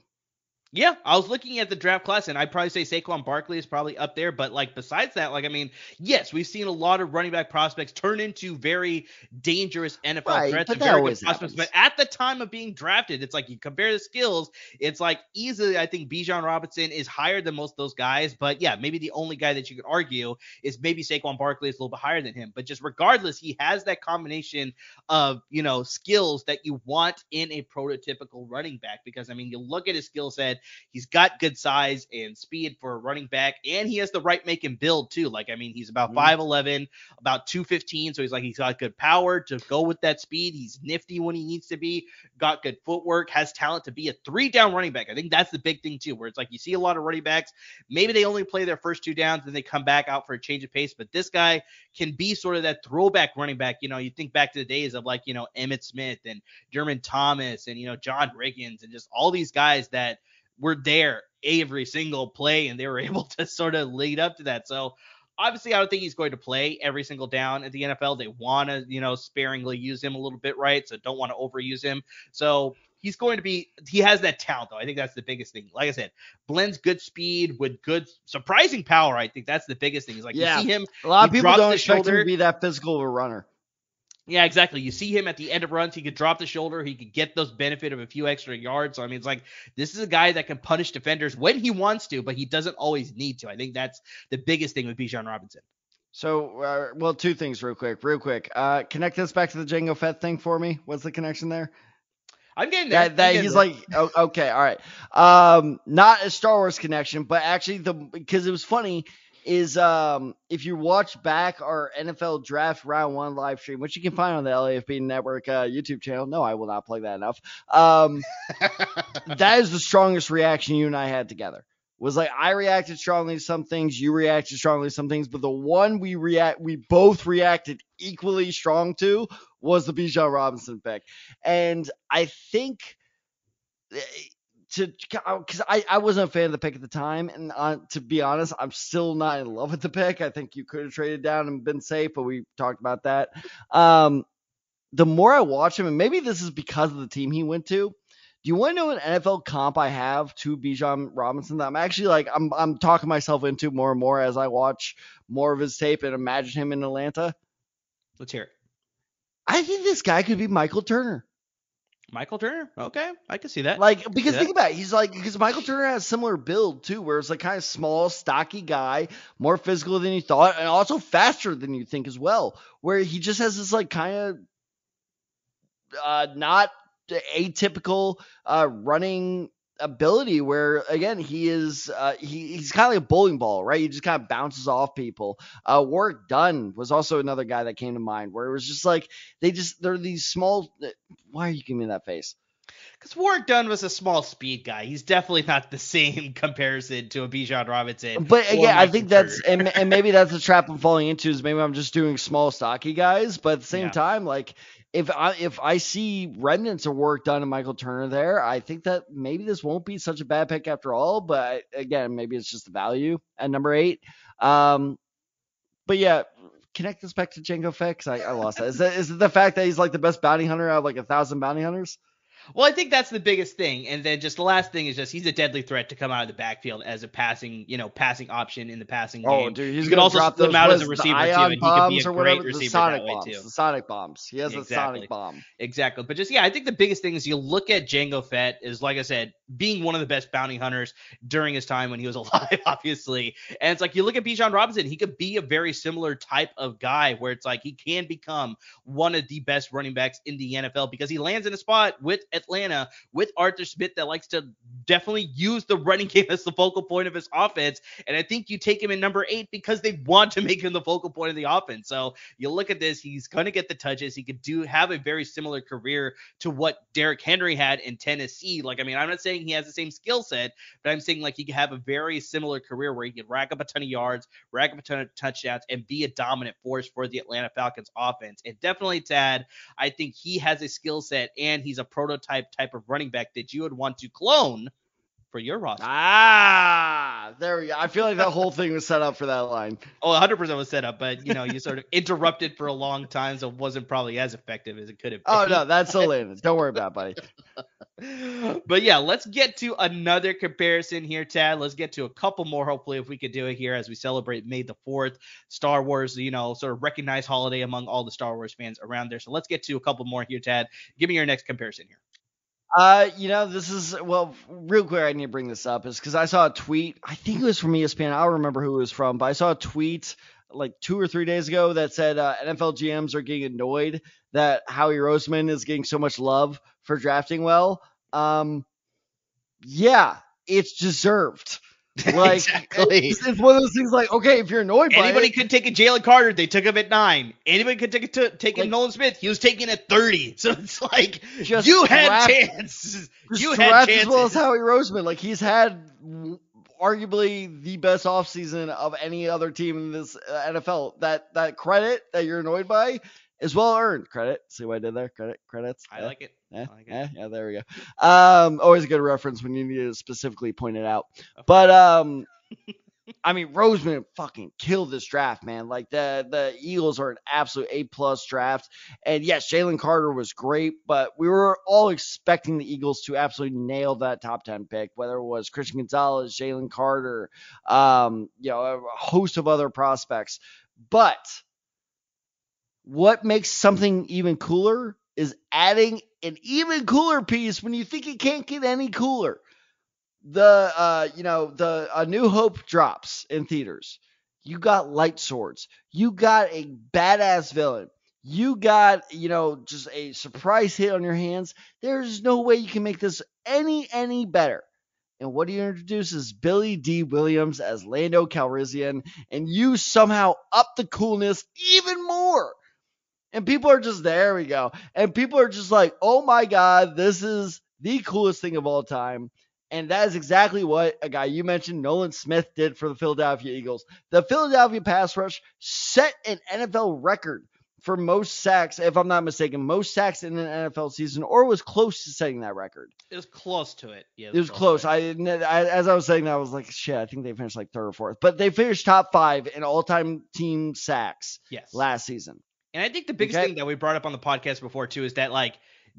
Yeah, I was looking at the draft class, and I'd probably say Saquon Barkley is probably up there. But like besides that, like I mean, yes, we've seen a lot of running back prospects turn into very dangerous NFL right, threats, but very good prospects. But at the time of being drafted, it's like you compare the skills, it's like easily I think Bijan Robinson is higher than most of those guys. But yeah, maybe the only guy that you could argue is maybe Saquon Barkley is a little bit higher than him. But just regardless, he has that combination of you know skills that you want in a prototypical running back. Because I mean, you look at his skill set He's got good size and speed for a running back, and he has the right make and build too. Like I mean, he's about mm-hmm. 5'11, about 215, so he's like he's got good power to go with that speed. He's nifty when he needs to be, got good footwork, has talent to be a three down running back. I think that's the big thing too, where it's like you see a lot of running backs, maybe they only play their first two downs, then they come back out for a change of pace. But this guy can be sort of that throwback running back. You know, you think back to the days of like, you know, Emmitt Smith and Thurman Thomas and, you know, John Riggins and just all these guys that were there every single play and they were (laughs) able to sort of lead up to that. So obviously, I don't think he's going to play every single down at the NFL. They want to, you know, sparingly use him a little bit, right? So don't want to overuse him. So he's going to be, he has that talent, though. I think that's the biggest thing. Like I said, blends good speed with good, surprising power. I think that's the biggest thing. Is like, yeah. you see him. A lot of people don't expect shoulder. him to be that physical of a runner. Yeah, exactly. You see him at the end of runs, he could drop the shoulder, he could get those benefit of a few extra yards. So I mean, it's like this is a guy that can punish defenders when he wants to, but he doesn't always need to. I think that's the biggest thing with Bijan Robinson. So, uh, well, two things real quick, real quick. Uh, connect this back to the Jango Fett thing for me. What's the connection there? I'm getting there. That, that getting he's there. like, oh, okay, all right. Um, not a Star Wars connection, but actually the because it was funny is um if you watch back our NFL draft round one live stream, which you can find on the LAFB network uh, YouTube channel. No, I will not plug that enough. Um (laughs) that is the strongest reaction you and I had together. Was like I reacted strongly to some things, you reacted strongly to some things, but the one we react we both reacted equally strong to was the Bijan Robinson pick. And I think eh, to because I, I wasn't a fan of the pick at the time, and uh, to be honest, I'm still not in love with the pick. I think you could have traded down and been safe, but we talked about that. Um, the more I watch him, and maybe this is because of the team he went to. Do you want to know an NFL comp I have to Bijan Robinson that I'm actually like I'm I'm talking myself into more and more as I watch more of his tape and imagine him in Atlanta? Let's hear it. I think this guy could be Michael Turner. Michael Turner. Okay, I can see that. Like because think about it, he's like because Michael Turner has a similar build too, where it's like kind of small, stocky guy, more physical than you thought, and also faster than you think as well. Where he just has this like kind of uh, not atypical uh, running ability where again he is uh, he, he's kind of like a bowling ball right? He just kind of bounces off people. Uh Warrick Dunn was also another guy that came to mind where it was just like they just they're these small uh, why are you giving me that face because Warrick Dunn was a small speed guy. He's definitely not the (laughs) same comparison to a Bijan Robinson. But yeah, I think that's and, and maybe that's the trap I'm falling into is maybe I'm just doing small stocky guys. But at the same yeah. time, like if I if I see remnants of Warrick Dunn in Michael Turner there, I think that maybe this won't be such a bad pick after all. But again, maybe it's just the value at number eight. Um, but yeah, connect this back to Jango Fett I, I lost that. Is that is it the fact that he's like the best bounty hunter out of like a thousand bounty hunters? Well, I think that's the biggest thing, and then just the last thing is just he's a deadly threat to come out of the backfield as a passing, you know, passing option in the passing oh, game. Oh, dude, he's you can also split him out as a receiver too, and he could be a great receiver that bombs, way too. The sonic bombs. He has exactly. a sonic bomb. Exactly. But just yeah, I think the biggest thing is you look at Jango Fett is like I said, being one of the best bounty hunters during his time when he was (laughs) alive, obviously. And it's like you look at Bijan Robinson, he could be a very similar type of guy where it's like he can become one of the best running backs in the NFL because he lands in a spot with Atlanta with Arthur Smith that likes to definitely use the running (laughs) game as the focal point of his offense. And I think you take him in number eight because they want to make him the focal point of the offense. So you look at this, he's going to get the touches. He could do have a very similar career to what Derrick Henry had in Tennessee. Like, I mean, I'm not saying he has the same skill set, but I'm saying like he could have a very similar career where he could rack up a ton of yards, rack up a ton of touchdowns, and be a dominant force for the Atlanta Falcons offense. And definitely, Tad, I think he has a skill set and he's a prototype type type of running back that you would want to clone for your roster. Ah, there we go. I feel like that whole thing was set up for that line. (laughs) Oh, 100% was set up, but you know, you sort of (laughs) interrupted for a long time, so it wasn't probably as effective as it could have oh, been. Oh no, that's (laughs) still in. Don't worry about it, buddy. but yeah, let's get to another comparison here, Tad. Let's get to a couple more, hopefully, if we could do it here as we celebrate May the 4th, Star Wars, you know, sort of recognized holiday among all the Star Wars fans around there. So let's get to a couple more here, Tad. Give me your next comparison here. Uh, you know, this is well, real quick. I need to bring this up is because I saw a tweet. I think it was from ESPN. I don't remember who it was from, but I saw a tweet like two or three days ago that said uh, NFL GMs are getting annoyed that Howie Roseman is getting so much love for drafting well. Um, yeah, it's deserved. (laughs) Like exactly. It's, it's, one of those things like, okay, if you're annoyed by Anybody it, could take a Jalen Carter, they took him at nine. Anybody could take a take a Nolan Smith, he was taken at 30. (laughs) So it's like you had chances. You had chances. as well as Howie Roseman. Like he's had arguably the best offseason of any other team in this uh, NFL. That that credit that you're annoyed by is well earned. Credit. See what I did there? Credit credits. I like it. Yeah, like yeah, yeah, there we go. Um, always a good reference when you need to specifically point it out. But um, (laughs) I mean, Roseman fucking killed this draft, man. Like the the Eagles are an absolute A plus draft, and yes, Jalen Carter was great, but we were all expecting the Eagles to absolutely nail that top ten pick, whether it was Christian Gonzalez, Jalen Carter, um, you know, a host of other prospects. But what makes something even cooler is adding an even cooler piece when you think it can't get any cooler. The uh, you know, the A New Hope drops in theaters. You got light swords. You got a badass villain. You got, you know, just a surprise hit on your hands. There's no way you can make this any any better. And what do you introduce is Billy Dee Williams as Lando Calrissian, and you somehow up the coolness even more and people are just, there we go. And people are just like, oh my God, this is the coolest thing of all time. And that is exactly what a guy you mentioned, Nolan Smith, did for the Philadelphia Eagles. The Philadelphia pass rush set an NFL record for most sacks, if I'm not mistaken, most sacks in an NFL season, or was close to setting that record. It was close to it. Yeah, it was, it was close. I, I, as I was saying that, I was like, shit, I think they finished like third or fourth, but they finished top five in all-time team sacks. Yes. last season. And I think the biggest okay. thing that we brought up on the podcast before too is that like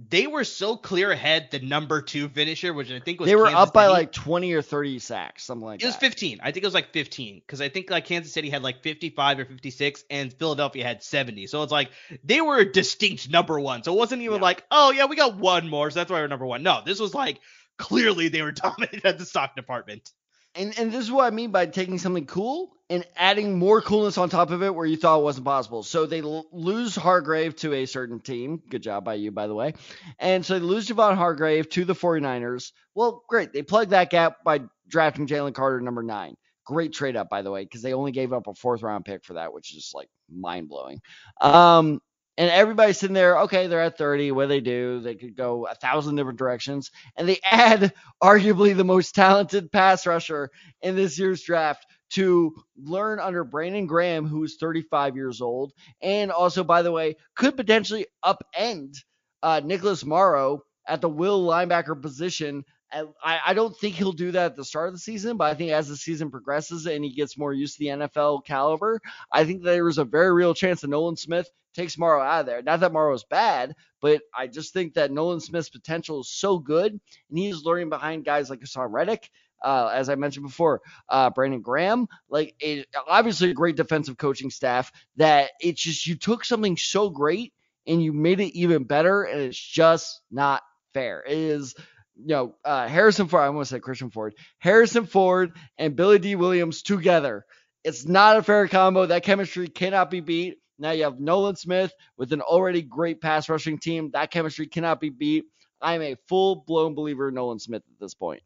they were so clear ahead the number two finisher, which I think was they were Kansas up by like 20 or 30 sacks, something like it that. It was 15. I think it was like 15 because I think like Kansas City had like 55 or 56 and Philadelphia had 70. So it's like they were a distinct number one. So it wasn't even yeah. like, oh yeah, we got one more, so that's why we're number one. No, this was like clearly they were (laughs) dominant at the stock department. And and this is what I mean by taking something cool and adding more coolness on top of it where you thought it wasn't possible. So they l- lose Hargrave to a certain team. Good job by you, by the way. And so they lose Javon Hargrave to the 49ers. Well, great. They plug that gap by drafting Jalen Carter, number nine. Great trade up, by the way, because they only gave up a fourth round pick for that, which is just like mind blowing. Um, and everybody's sitting there, okay, they're at 30. What do they do? They could go a thousand different directions. And they (laughs) add arguably the most talented pass rusher in this year's draft to learn under Brandon Graham, who's 35 years old, and also, by the way, could potentially upend uh, Nicholas Morrow at the will linebacker position. I, I don't think he'll do that at the start of the season, but I think as the season progresses and he gets more used to the NFL caliber, I think there's a very real chance that Nolan Smith takes Morrow out of there. Not that Morrow's bad, but I just think that Nolan Smith's potential is so good, and he's learning behind guys like Haason Reddick uh, as I mentioned before, uh, Brandon Graham, like it, obviously a great defensive coaching staff. That it's just you took something so great and you made it even better, and it's just not fair. It is. You know, uh, Harrison Ford, I to say Christian Ford, Harrison Ford and Billy Dee Williams together. It's not a fair combo. That chemistry cannot be beat. Now you have Nolan Smith with an already great pass rushing team. That chemistry cannot be beat. I am a full blown believer in Nolan Smith at this point.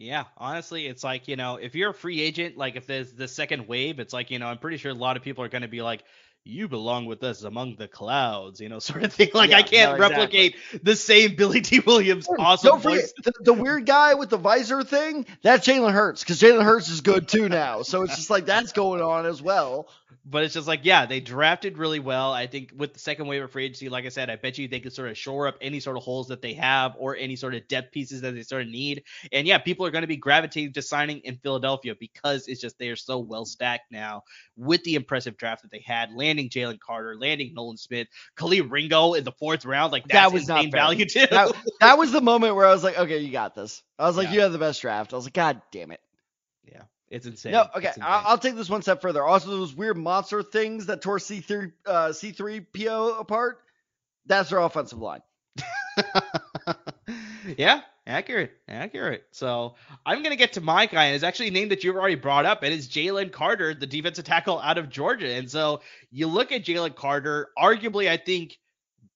Yeah, honestly, it's like, you know, if you're a free agent, like if there's the second wave, it's like, you know, I'm pretty sure a lot of people are going to be like, you belong with us among the clouds, you know, (laughs) sort of thing. Like yeah, I can't no, replicate the same Billy Dee Williams awesome Don't voice. the, the, weird guy with the visor thing. That's Jalen Hurts because Jalen Hurts is good too now. So it's just like that's going on as well. But it's just like, yeah, they drafted really well. I think with the second wave of free agency, like I said, I bet you they could sort of shore up any sort of holes that they have or any sort of depth pieces that they sort of need. And yeah, people are going to be gravitating to signing in Philadelphia because it's just they are so well stacked now with the impressive draft that they had, landing Jalen Carter, landing Nolan Smith, Kelee Ringo in the fourth round. Like that was insane value too. That, (laughs) that, was the moment where I was like, okay, you got this. I was like, yeah. you have the best draft. I was like, God damn it. Yeah. It's insane. No, okay. Insane. I'll, take this one step further. Also, those weird monster things that tore C3 uh, C3PO apart. That's their offensive line. (laughs) yeah, accurate, accurate. So I'm gonna get to my guy, and it's actually a name that you've already brought up. And It is Jalen Carter, the defensive tackle out of Georgia. And so you look at Jalen Carter. Arguably, I think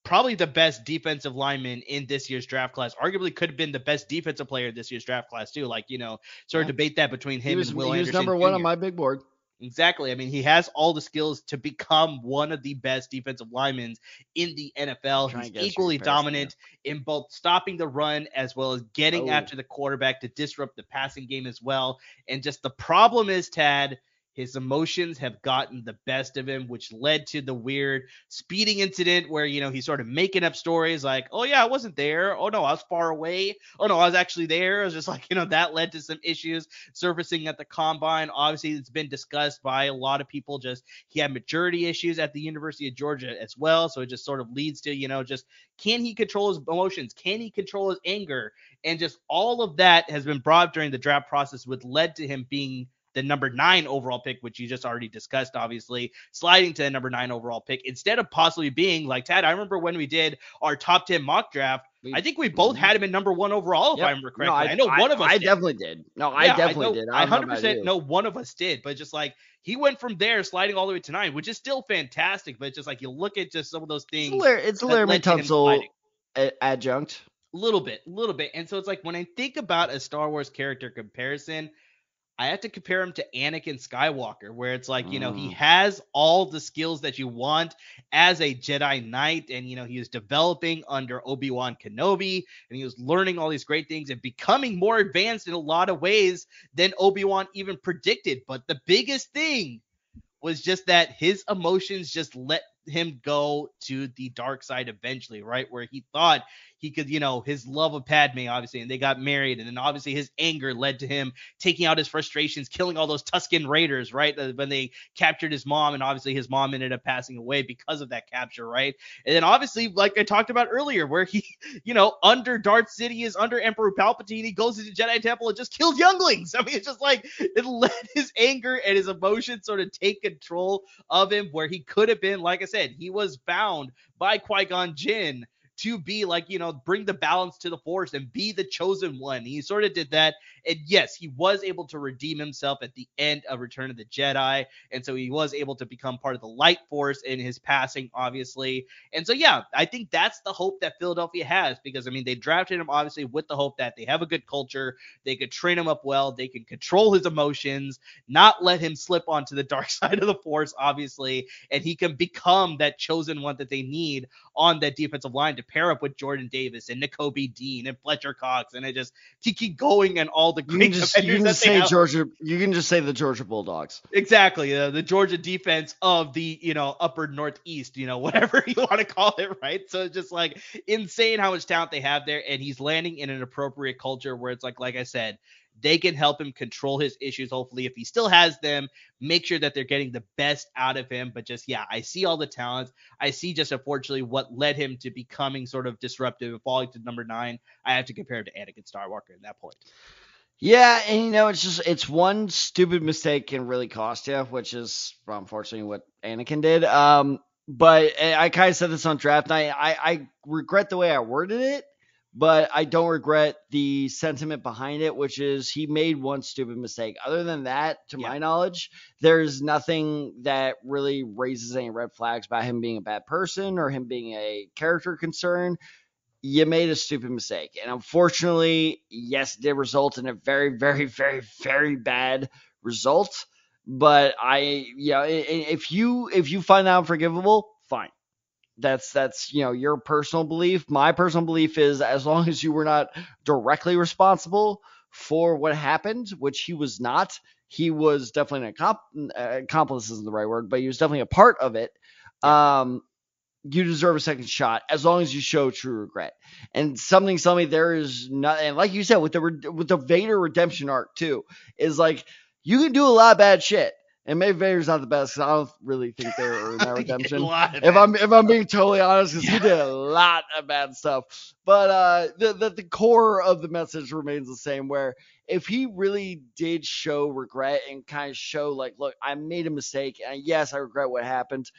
probably the best defensive lineman in this year's draft class. Arguably could have been the best defensive player this year's draft class too. Like you know, sort of debate that between him was, and Will he Anderson. was number Jr. one on my big board. Exactly. I mean, he has all the skills to become one of the best defensive linemen in the NFL. He's equally dominant in both stopping the run as well as getting oh. after the quarterback to disrupt the passing game as well. And just the problem is, Tad, his emotions have gotten the best of him, which led to the weird speeding incident where, you know, he's sort of making up stories like, oh, yeah, I wasn't there. Oh, no, I was far away. Oh, no, I was actually there. It was just (laughs) like, you know, that led to some issues surfacing at the combine. Obviously, it's been discussed by a lot of people. Just he had maturity issues at the University of Georgia as well. So it just sort of leads to, you know, just can he control his emotions? Can he control his anger? And just all of that has been brought during the draft process, which led to him being the number nine overall pick, which you just already discussed, obviously, sliding to the number nine overall pick instead of possibly being like Tad. I remember when we did our top 10 mock draft. I think we both mhm. had him in number one overall, if yep. I remember correctly. No, I, I, know one of us. I did. definitely did. No, I yeah, definitely I did. I, 100% know one of us did, but just like he went from there sliding all the way to nine, which is still fantastic. But just like you look at just some of those things. It's a Laremy Tunsil adjunct. A little bit, a little bit. And so it's like when I think about a Star Wars character comparison, I have to compare him to Anakin Skywalker, where it's like, you know, he mm. has all the skills that you want as a Jedi Knight. And, you know, he was developing under Obi Wan Kenobi and he was learning all these great things and becoming more advanced in a lot of ways than Obi Wan even predicted. But the biggest thing was just that his emotions just let him go to the dark side eventually, right? Where he thought he could, you know, his love of Padme, obviously, and they got married. And then obviously his anger led to him taking out his frustrations, killing all those Tusken Raiders, right? When they captured his mom, and obviously his mom ended up passing away because of that capture, right? And then obviously, like I talked about earlier, where he, (laughs) you know, under Darth Sidious, under Emperor Palpatine, he goes into Jedi Temple and just kills younglings. (laughs) I mean, it's just like it let his anger and his emotions sort of take control of him, where he could have been, like I said, he was bound by Qui Gon Jinn to be like, you know, bring the balance to the force and be the chosen one. He sort of did that. And yes, he was able to redeem himself at the end of Return of the Jedi. And so he was able to become part of the light force in his passing, obviously. And so, yeah, I think that's the hope that Philadelphia has because, I mean, they drafted him obviously with the hope that they have a good culture, they could train him up well, they can control his emotions, not let him slip onto the (laughs) dark side of the force, obviously, and he can become that chosen one that they need on that defensive line to pair up with Jordan Davis and Nakobe Dean and Fletcher Cox, and I just keep going and all the you can just, you can just say. Georgia. You can just say the Georgia Bulldogs. Exactly, uh, the Georgia defense of the you know upper northeast, you know (laughs) whatever you want to call it, right? So it's just like insane how much talent they have there, and he's landing in an appropriate culture where it's like, like I said, they can help him control his issues. Hopefully, if he still has them, make sure that they're getting the best out of him. But just, yeah, I see all the talents. I see just unfortunately what led him to becoming sort of disruptive and falling to number nine. I have to compare him to Anakin Skywalker in that point. Yeah, and you know, it's just it's one stupid mistake can really cost you, which is well, unfortunately what Anakin did. Um, but I kind of said this on draft night. I, I regret the way I worded it but I don't regret the sentiment behind it, which is he made one stupid mistake. Other than that, to yeah. my knowledge, there's nothing that really raises any red flags about him being a bad person or him being a character concern. You made a stupid mistake. And unfortunately, yes, it did result in a very, very, very, very bad result. But I, yeah, if you if you find that unforgivable, fine. That's that's you know your personal belief. My personal belief is as long as you were not directly responsible for what happened, which he was not. He was definitely an accomp- accomplice isn't the right word, but he was definitely a part of it. Um, you deserve a second shot as long as you show true regret. And something me there is not, and like you said with the with the Vader redemption arc too, is like you can do a lot of bad shit. And maybe Vader's not the best because I don't really think they are in that (laughs) redemption. if I'm if I'm being totally honest, because yeah. he did a lot of bad stuff. But uh, the, the the core of the message remains the same. Where if he really did show regret and kind of show like, look, I made a mistake, and yes, I regret what happened.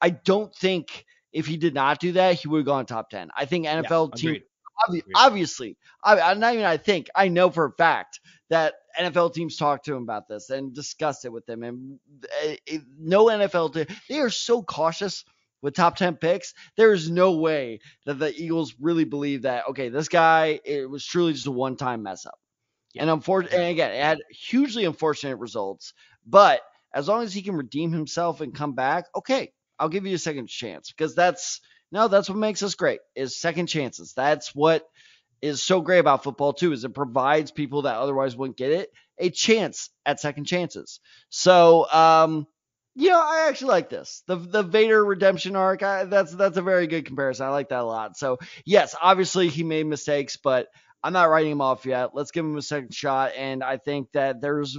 I don't think if he did not do that, he would have gone top 10. I think NFL yeah, team, obvi- obviously, I, I, not even I think, I know for a fact that NFL teams talk to him about this and discuss it with him. And it, eh, eh, no NFL, team, they are so cautious with top 10 picks. There is no way that the Eagles really believe that, okay, this guy, it was truly just a one time mess up. Yeah. And unfortunately, and again, it had hugely unfortunate results. But as long as he can redeem himself and come back, okay, I'll give you a second chance because that's no, that's what makes us great is second chances. That's what is so great about football too is it provides people that otherwise wouldn't get it a chance at second chances. So, um, you know, I actually like this. The the Vader redemption arc. I, that's that's a very good comparison. I like that a lot. So yes, obviously he made mistakes, but I'm not writing him off yet. Let's give him a second shot. And I think that there's,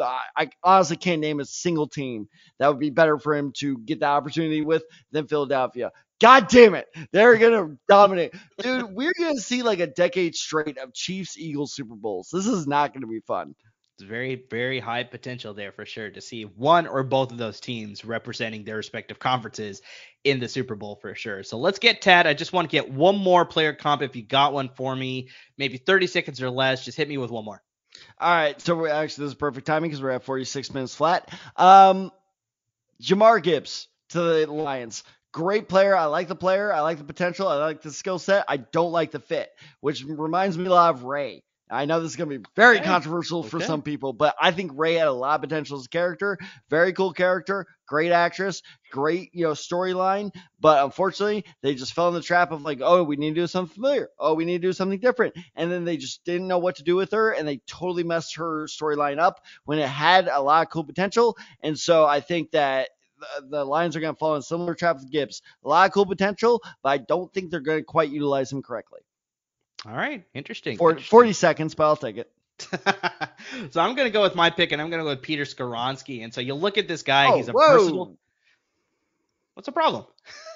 I honestly can't name a single team that would be better for him to get the opportunity with than Philadelphia. God damn it. They're going to dominate. Dude, we're going to see like a decade straight of Chiefs Eagles Super Bowls. This is not going to be fun. It's very, very high potential there for sure to see one or both of those teams representing their respective conferences in the Super Bowl for sure. So let's get Tad. I just want to get one more player comp if you got one for me, maybe 30 seconds or less. Just hit me with one more. All right. So we're actually, this is perfect timing because we're at 46 minutes flat. Um, Jahmyr Gibbs to the Lions. Great player. I like the player. I like the potential. I like the skill set. I don't like the fit, which reminds me a lot of Rey. I know this is going to be very okay. controversial for okay. some people, but I think Rey had a lot of potential as a character. Very cool character, great actress, great you know storyline. But unfortunately, they just fell in the trap of like, oh, we need to do something familiar. Oh, we need to do something different, and then they just didn't know what to do with her, and they totally messed her storyline up when it had a lot of cool potential. And so I think that the Lions are going to fall in similar traps with Gibbs. A lot of cool potential, but I don't think they're going to quite utilize him correctly. All right, interesting. For, interesting. 40 seconds, but I'll take it. (laughs) so I'm going to go with my pick, and I'm going to go with Peter Skoronski. And so you look at this guy; oh, he's a whoa. versatile. What's the problem?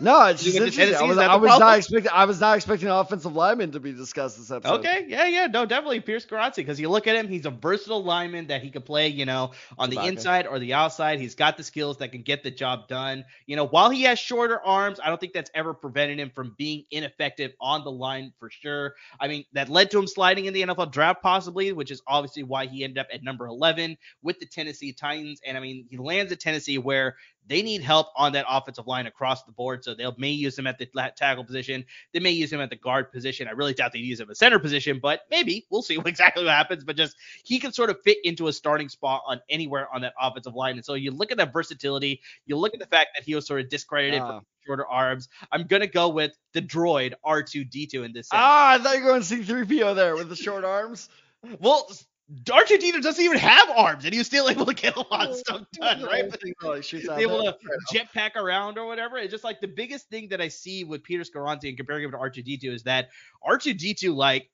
No, it's (laughs) just interesting. I was, I was not expecting. I was not expecting offensive lineman to be discussed this episode. Okay, yeah, yeah, no, definitely Pierce Skoronski because you look at him, he's a versatile lineman that he could play, you know, on the inside or the outside. He's got the skills that can get the job done. You know, while he has shorter arms, I don't think that's ever prevented him from being ineffective on the line for sure. I mean, that led to him sliding in the NFL draft possibly, which is obviously why he ended up at number 11 with the Tennessee Titans. And I mean, he lands at Tennessee where they need help on that offensive line across the board. So they'll may use him at the tackle position. They may use him at the guard position. I really doubt they use him at center position, but maybe we'll see (laughs) what exactly what happens. But just he can sort of fit into a starting spot on anywhere on that offensive line. And so you look at that versatility. You look at the fact that he was sort of discredited uh. for ah. shorter arms. I'm gonna go with the droid R2D2 in this. Ah, I thought you were going to see 3PO there with the short arms. Well, Argentina doesn't even have arms, and he was still able to get a lot of stuff done, right? But able to jetpack around or whatever. It's just like the biggest thing that I see with Peter Skoronski and comparing him to R2D2 is that R2D2 like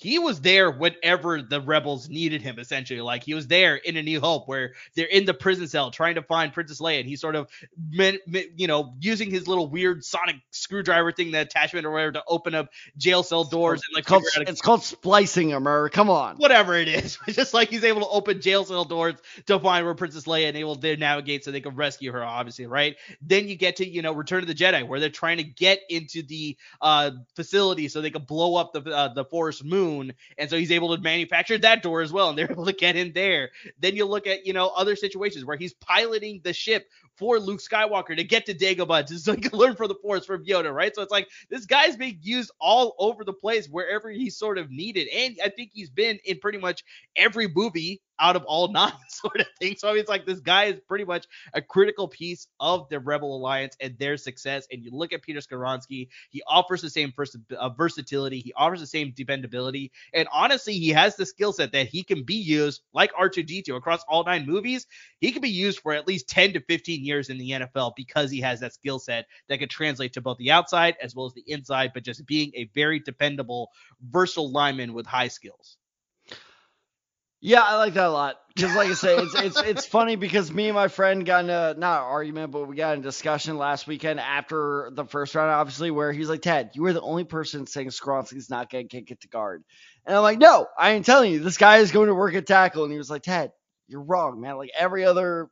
he was there whenever the rebels needed him essentially. Like he was there in a new hope where they're in the prison cell trying to find princess leia and he's sort of you know using his little weird sonic screwdriver thing the attachment or whatever to open up jail cell doors and like it's called, it's called splicing him or come on. Whatever it is. It's (laughs) just like he's able to open jail cell doors to find where princess leia and able to navigate so they can rescue her obviously right? Then you get to you know return of the jedi where they're trying to get into the uh facility so they can blow up the uh, the forest moon and so he's able to manufacture that door as well, and they're (laughs) able to get in there. Then you look at you know other situations where he's piloting the ship for Luke Skywalker to get to Dagobah (laughs) to like learn from the Force from Yoda, right? So it's like this guy's being used all over the place wherever he's sort of needed, and I think he's been in pretty much every movie out of all (laughs) nine (laughs) sort of thing. So I mean, it's like this guy is pretty much a critical piece of the Rebel Alliance and their success. And you look at Peter Skoronski, he offers the same vers- uh, versatility, he offers the same dependability, and honestly, he has the skill set that he can be used like R2D2 across all nine movies. He can be used for at least 10 to 15 years in the NFL because he has that skill set that could translate to both the outside as well as the inside, but just being a very dependable, versatile lineman with high skills. Yeah, I like that a lot. Because, like I say, it's it's it's funny because me and my friend got in a not an argument, but we got in a discussion last weekend after the first round, obviously, where he's like, "Ted, you were the only person saying Skoronski's not going to get to guard," and I'm like, "No, I ain't telling you. This guy is going to work at tackle." And he was like, "Ted, you're wrong, man. Like every other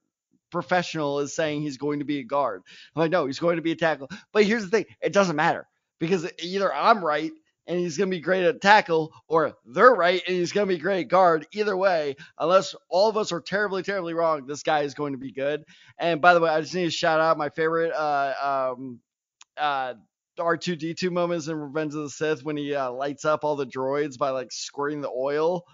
professional is saying he's going to be a guard." I'm like, "No, he's going to be a tackle." But here's the thing: it doesn't matter because either I'm right and he's going to be great at tackle, or they're right and he's going to be great at guard. Either way, unless all of us are terribly, terribly wrong, this guy is going to be good. And by the way, I just need to shout out my favorite uh, um, uh, R2D2 moments in Revenge of the Sith when he uh, lights up all the droids by like squirting the oil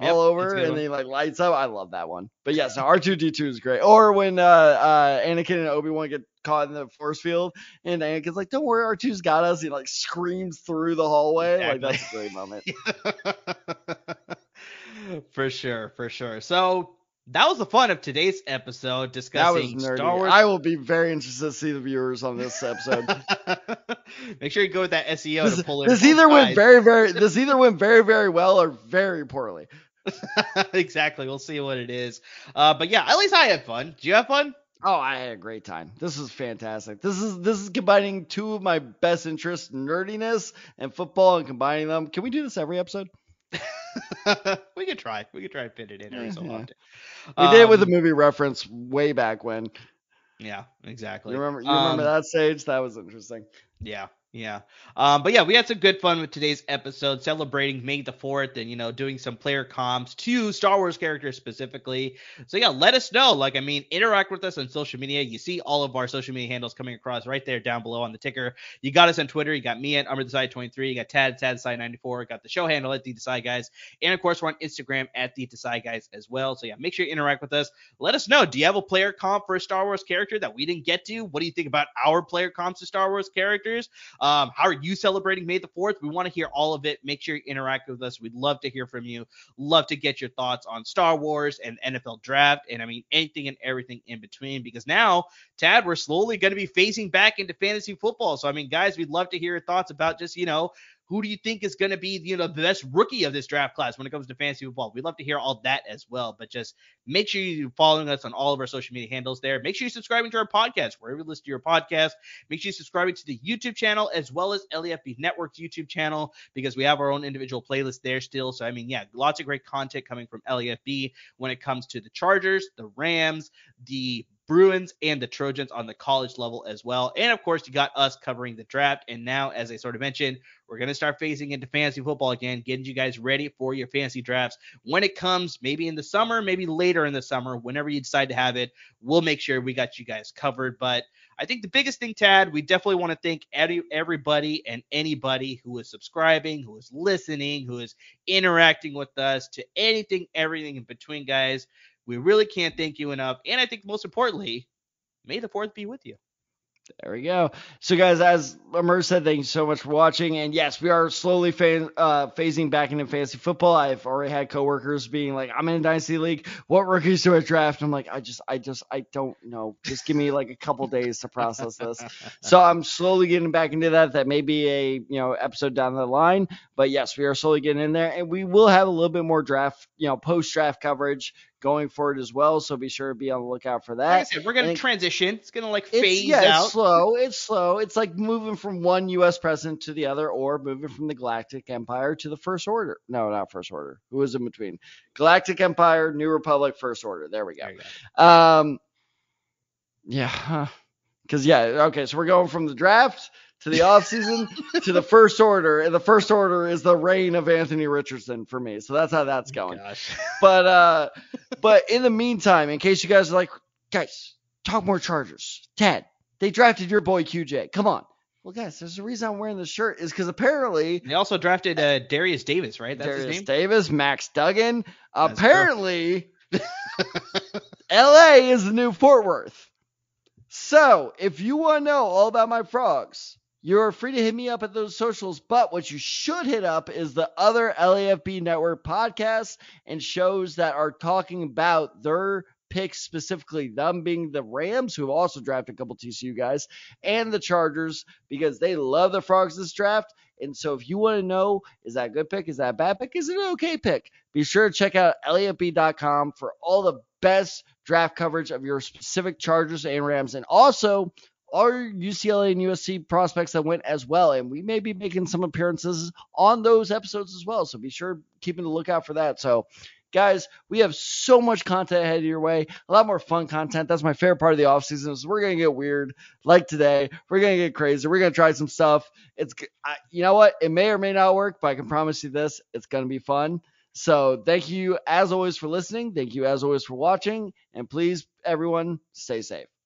yep, all over and then he like lights up. I love that one. But yes, no, R2D2 is great. Or when uh, uh, Anakin and Obi-Wan get caught in the force field, and Anakin's like, "Don't worry, R2's got us." He like screams through the hallway. Exactly. Like that's a great moment. (laughs) for sure, for sure. So that was the fun of today's episode discussing Star Wars. I will be very interested to see the viewers on this episode. (laughs) Make sure you go with that SEO this, to pull in. This either sides. went very, very. This either went very, very well or very poorly. (laughs) exactly. We'll see what it is. Uh, but yeah, at least I had fun. Did you have fun? Oh, I had a great time. This is fantastic. This is this is combining two of my best interests, nerdiness and football, and combining them. Can we do this every episode? (laughs) we could try. We could try and fit it in every so often. We um, did it with a um, movie reference way back when. Yeah, exactly. You remember? You remember um, that stage? That was interesting. Yeah, yeah. Um, but yeah, we had some good fun with today's episode, celebrating May the 4th and, you know, doing some player comps to Star Wars characters specifically. So yeah, let us know. Like, I mean, interact with us on social media. You see all of our social media handles coming across right there down below on the ticker. You got us on Twitter. You got me at Amar Desai 23. You got Tad, Tad Desai 94. Got the show handle at The Desai Guys. And of course, we're on Instagram at The Desai Guys as well. So yeah, make sure you interact with us. Let us know. Do you have a player comp for a Star Wars character that we didn't get to? What do you think about our player comps to Star Wars characters? Um, how are you celebrating May the 4th? We want to hear all of it. Make sure you interact with us. We'd love to hear from you. Love to get your thoughts on Star Wars and NFL draft. And I mean, anything and everything in between. Because now, Tad, we're slowly going to be phasing back into fantasy football. So, I mean, guys, we'd love to hear your thoughts about just, you know, who do you think is going to be, you know, the best rookie of this draft class when it comes to fantasy football? We'd love to hear all that as well. But just make sure you're following us on all of our social media handles there. Make sure you're subscribing to our podcast wherever you listen to your podcast. Make sure you're subscribing to the YouTube channel as well as LAFB Network's YouTube channel because we have our own individual playlist there still. So I mean, yeah, lots of great content coming from LAFB when it comes to the Chargers, the Rams, the Bruins and the Trojans on the college level as well. And of course, you got us covering the draft. And now, as I sort of mentioned, we're going to start phasing into fantasy football again, getting you guys ready for your fantasy drafts when it comes, maybe in the summer, maybe later in the summer, whenever you decide to have it. We'll make sure we got you guys covered. But I think the biggest thing, Tad, we definitely want to thank everybody and anybody who is subscribing, who is listening, who is interacting with us to anything, everything in between, guys. We really can't thank you enough. And I think most importantly, may the fourth be with you. There we go. So, guys, as Amar said, thank you so much for watching. And yes, we are slowly fan, uh, phasing back into fantasy football. I've already had coworkers being like, "I'm in a dynasty league. What rookies do I draft?" I'm like, "I just, I just, I don't know. Just give me like a couple days to process this." (laughs) So I'm slowly getting back into that. That may be a you know episode down the line, but yes, we are slowly getting in there, and we will have a little bit more draft, you know, post draft coverage going forward as well. So be sure to be on the lookout for that. Like I said, we're gonna transition. It's gonna like phase yeah, out. It's slow. It's slow. It's like moving from one U.S. president to the other, or moving from the Galactic Empire to the First Order. No, not First Order. Who was in between? Galactic Empire, New Republic, First Order. There we go. There go. Um, yeah. Because yeah, okay, so we're going from the draft to the offseason (laughs) to the first order, and the first order is the reign of Anthony Richardson for me. So that's how that's going. Gosh. But uh, but in the meantime, in case you guys are like, guys, talk more Chargers. Ted, they drafted your boy QJ. Come on. Well, guys, there's a reason I'm wearing this shirt is because apparently they also drafted uh, Derius Davis, right? That's Derius Davis, Max Duggan. That's apparently, (laughs) LA is the new Fort Worth. So if you want to know all about my frogs, you're free to hit me up at those socials. But what you should hit up is the other LAFB network podcasts and shows that are talking about their picks specifically, them being the Rams, who have also drafted a couple TCU guys, and the Chargers, because they love the Frogs this draft. And so if you want to know, is that a good pick? Is that a bad pick? Is it an okay pick? Be sure to check out LAFB.com for all the best draft coverage of your specific Chargers and Rams. And also our UCLA and USC prospects that went as well. And we may be making some appearances on those episodes as well. So be sure keeping the lookout for that. So Guys, we have so much content ahead of your way. A lot more fun content. That's my favorite part of the off season. We're gonna get weird, like today. We're gonna get crazy. We're gonna try some stuff. It's, I, you know what? It may or may not work, but I can promise you this: it's gonna be fun. So thank you as always for listening. Thank you as always for watching, and please, everyone, stay safe.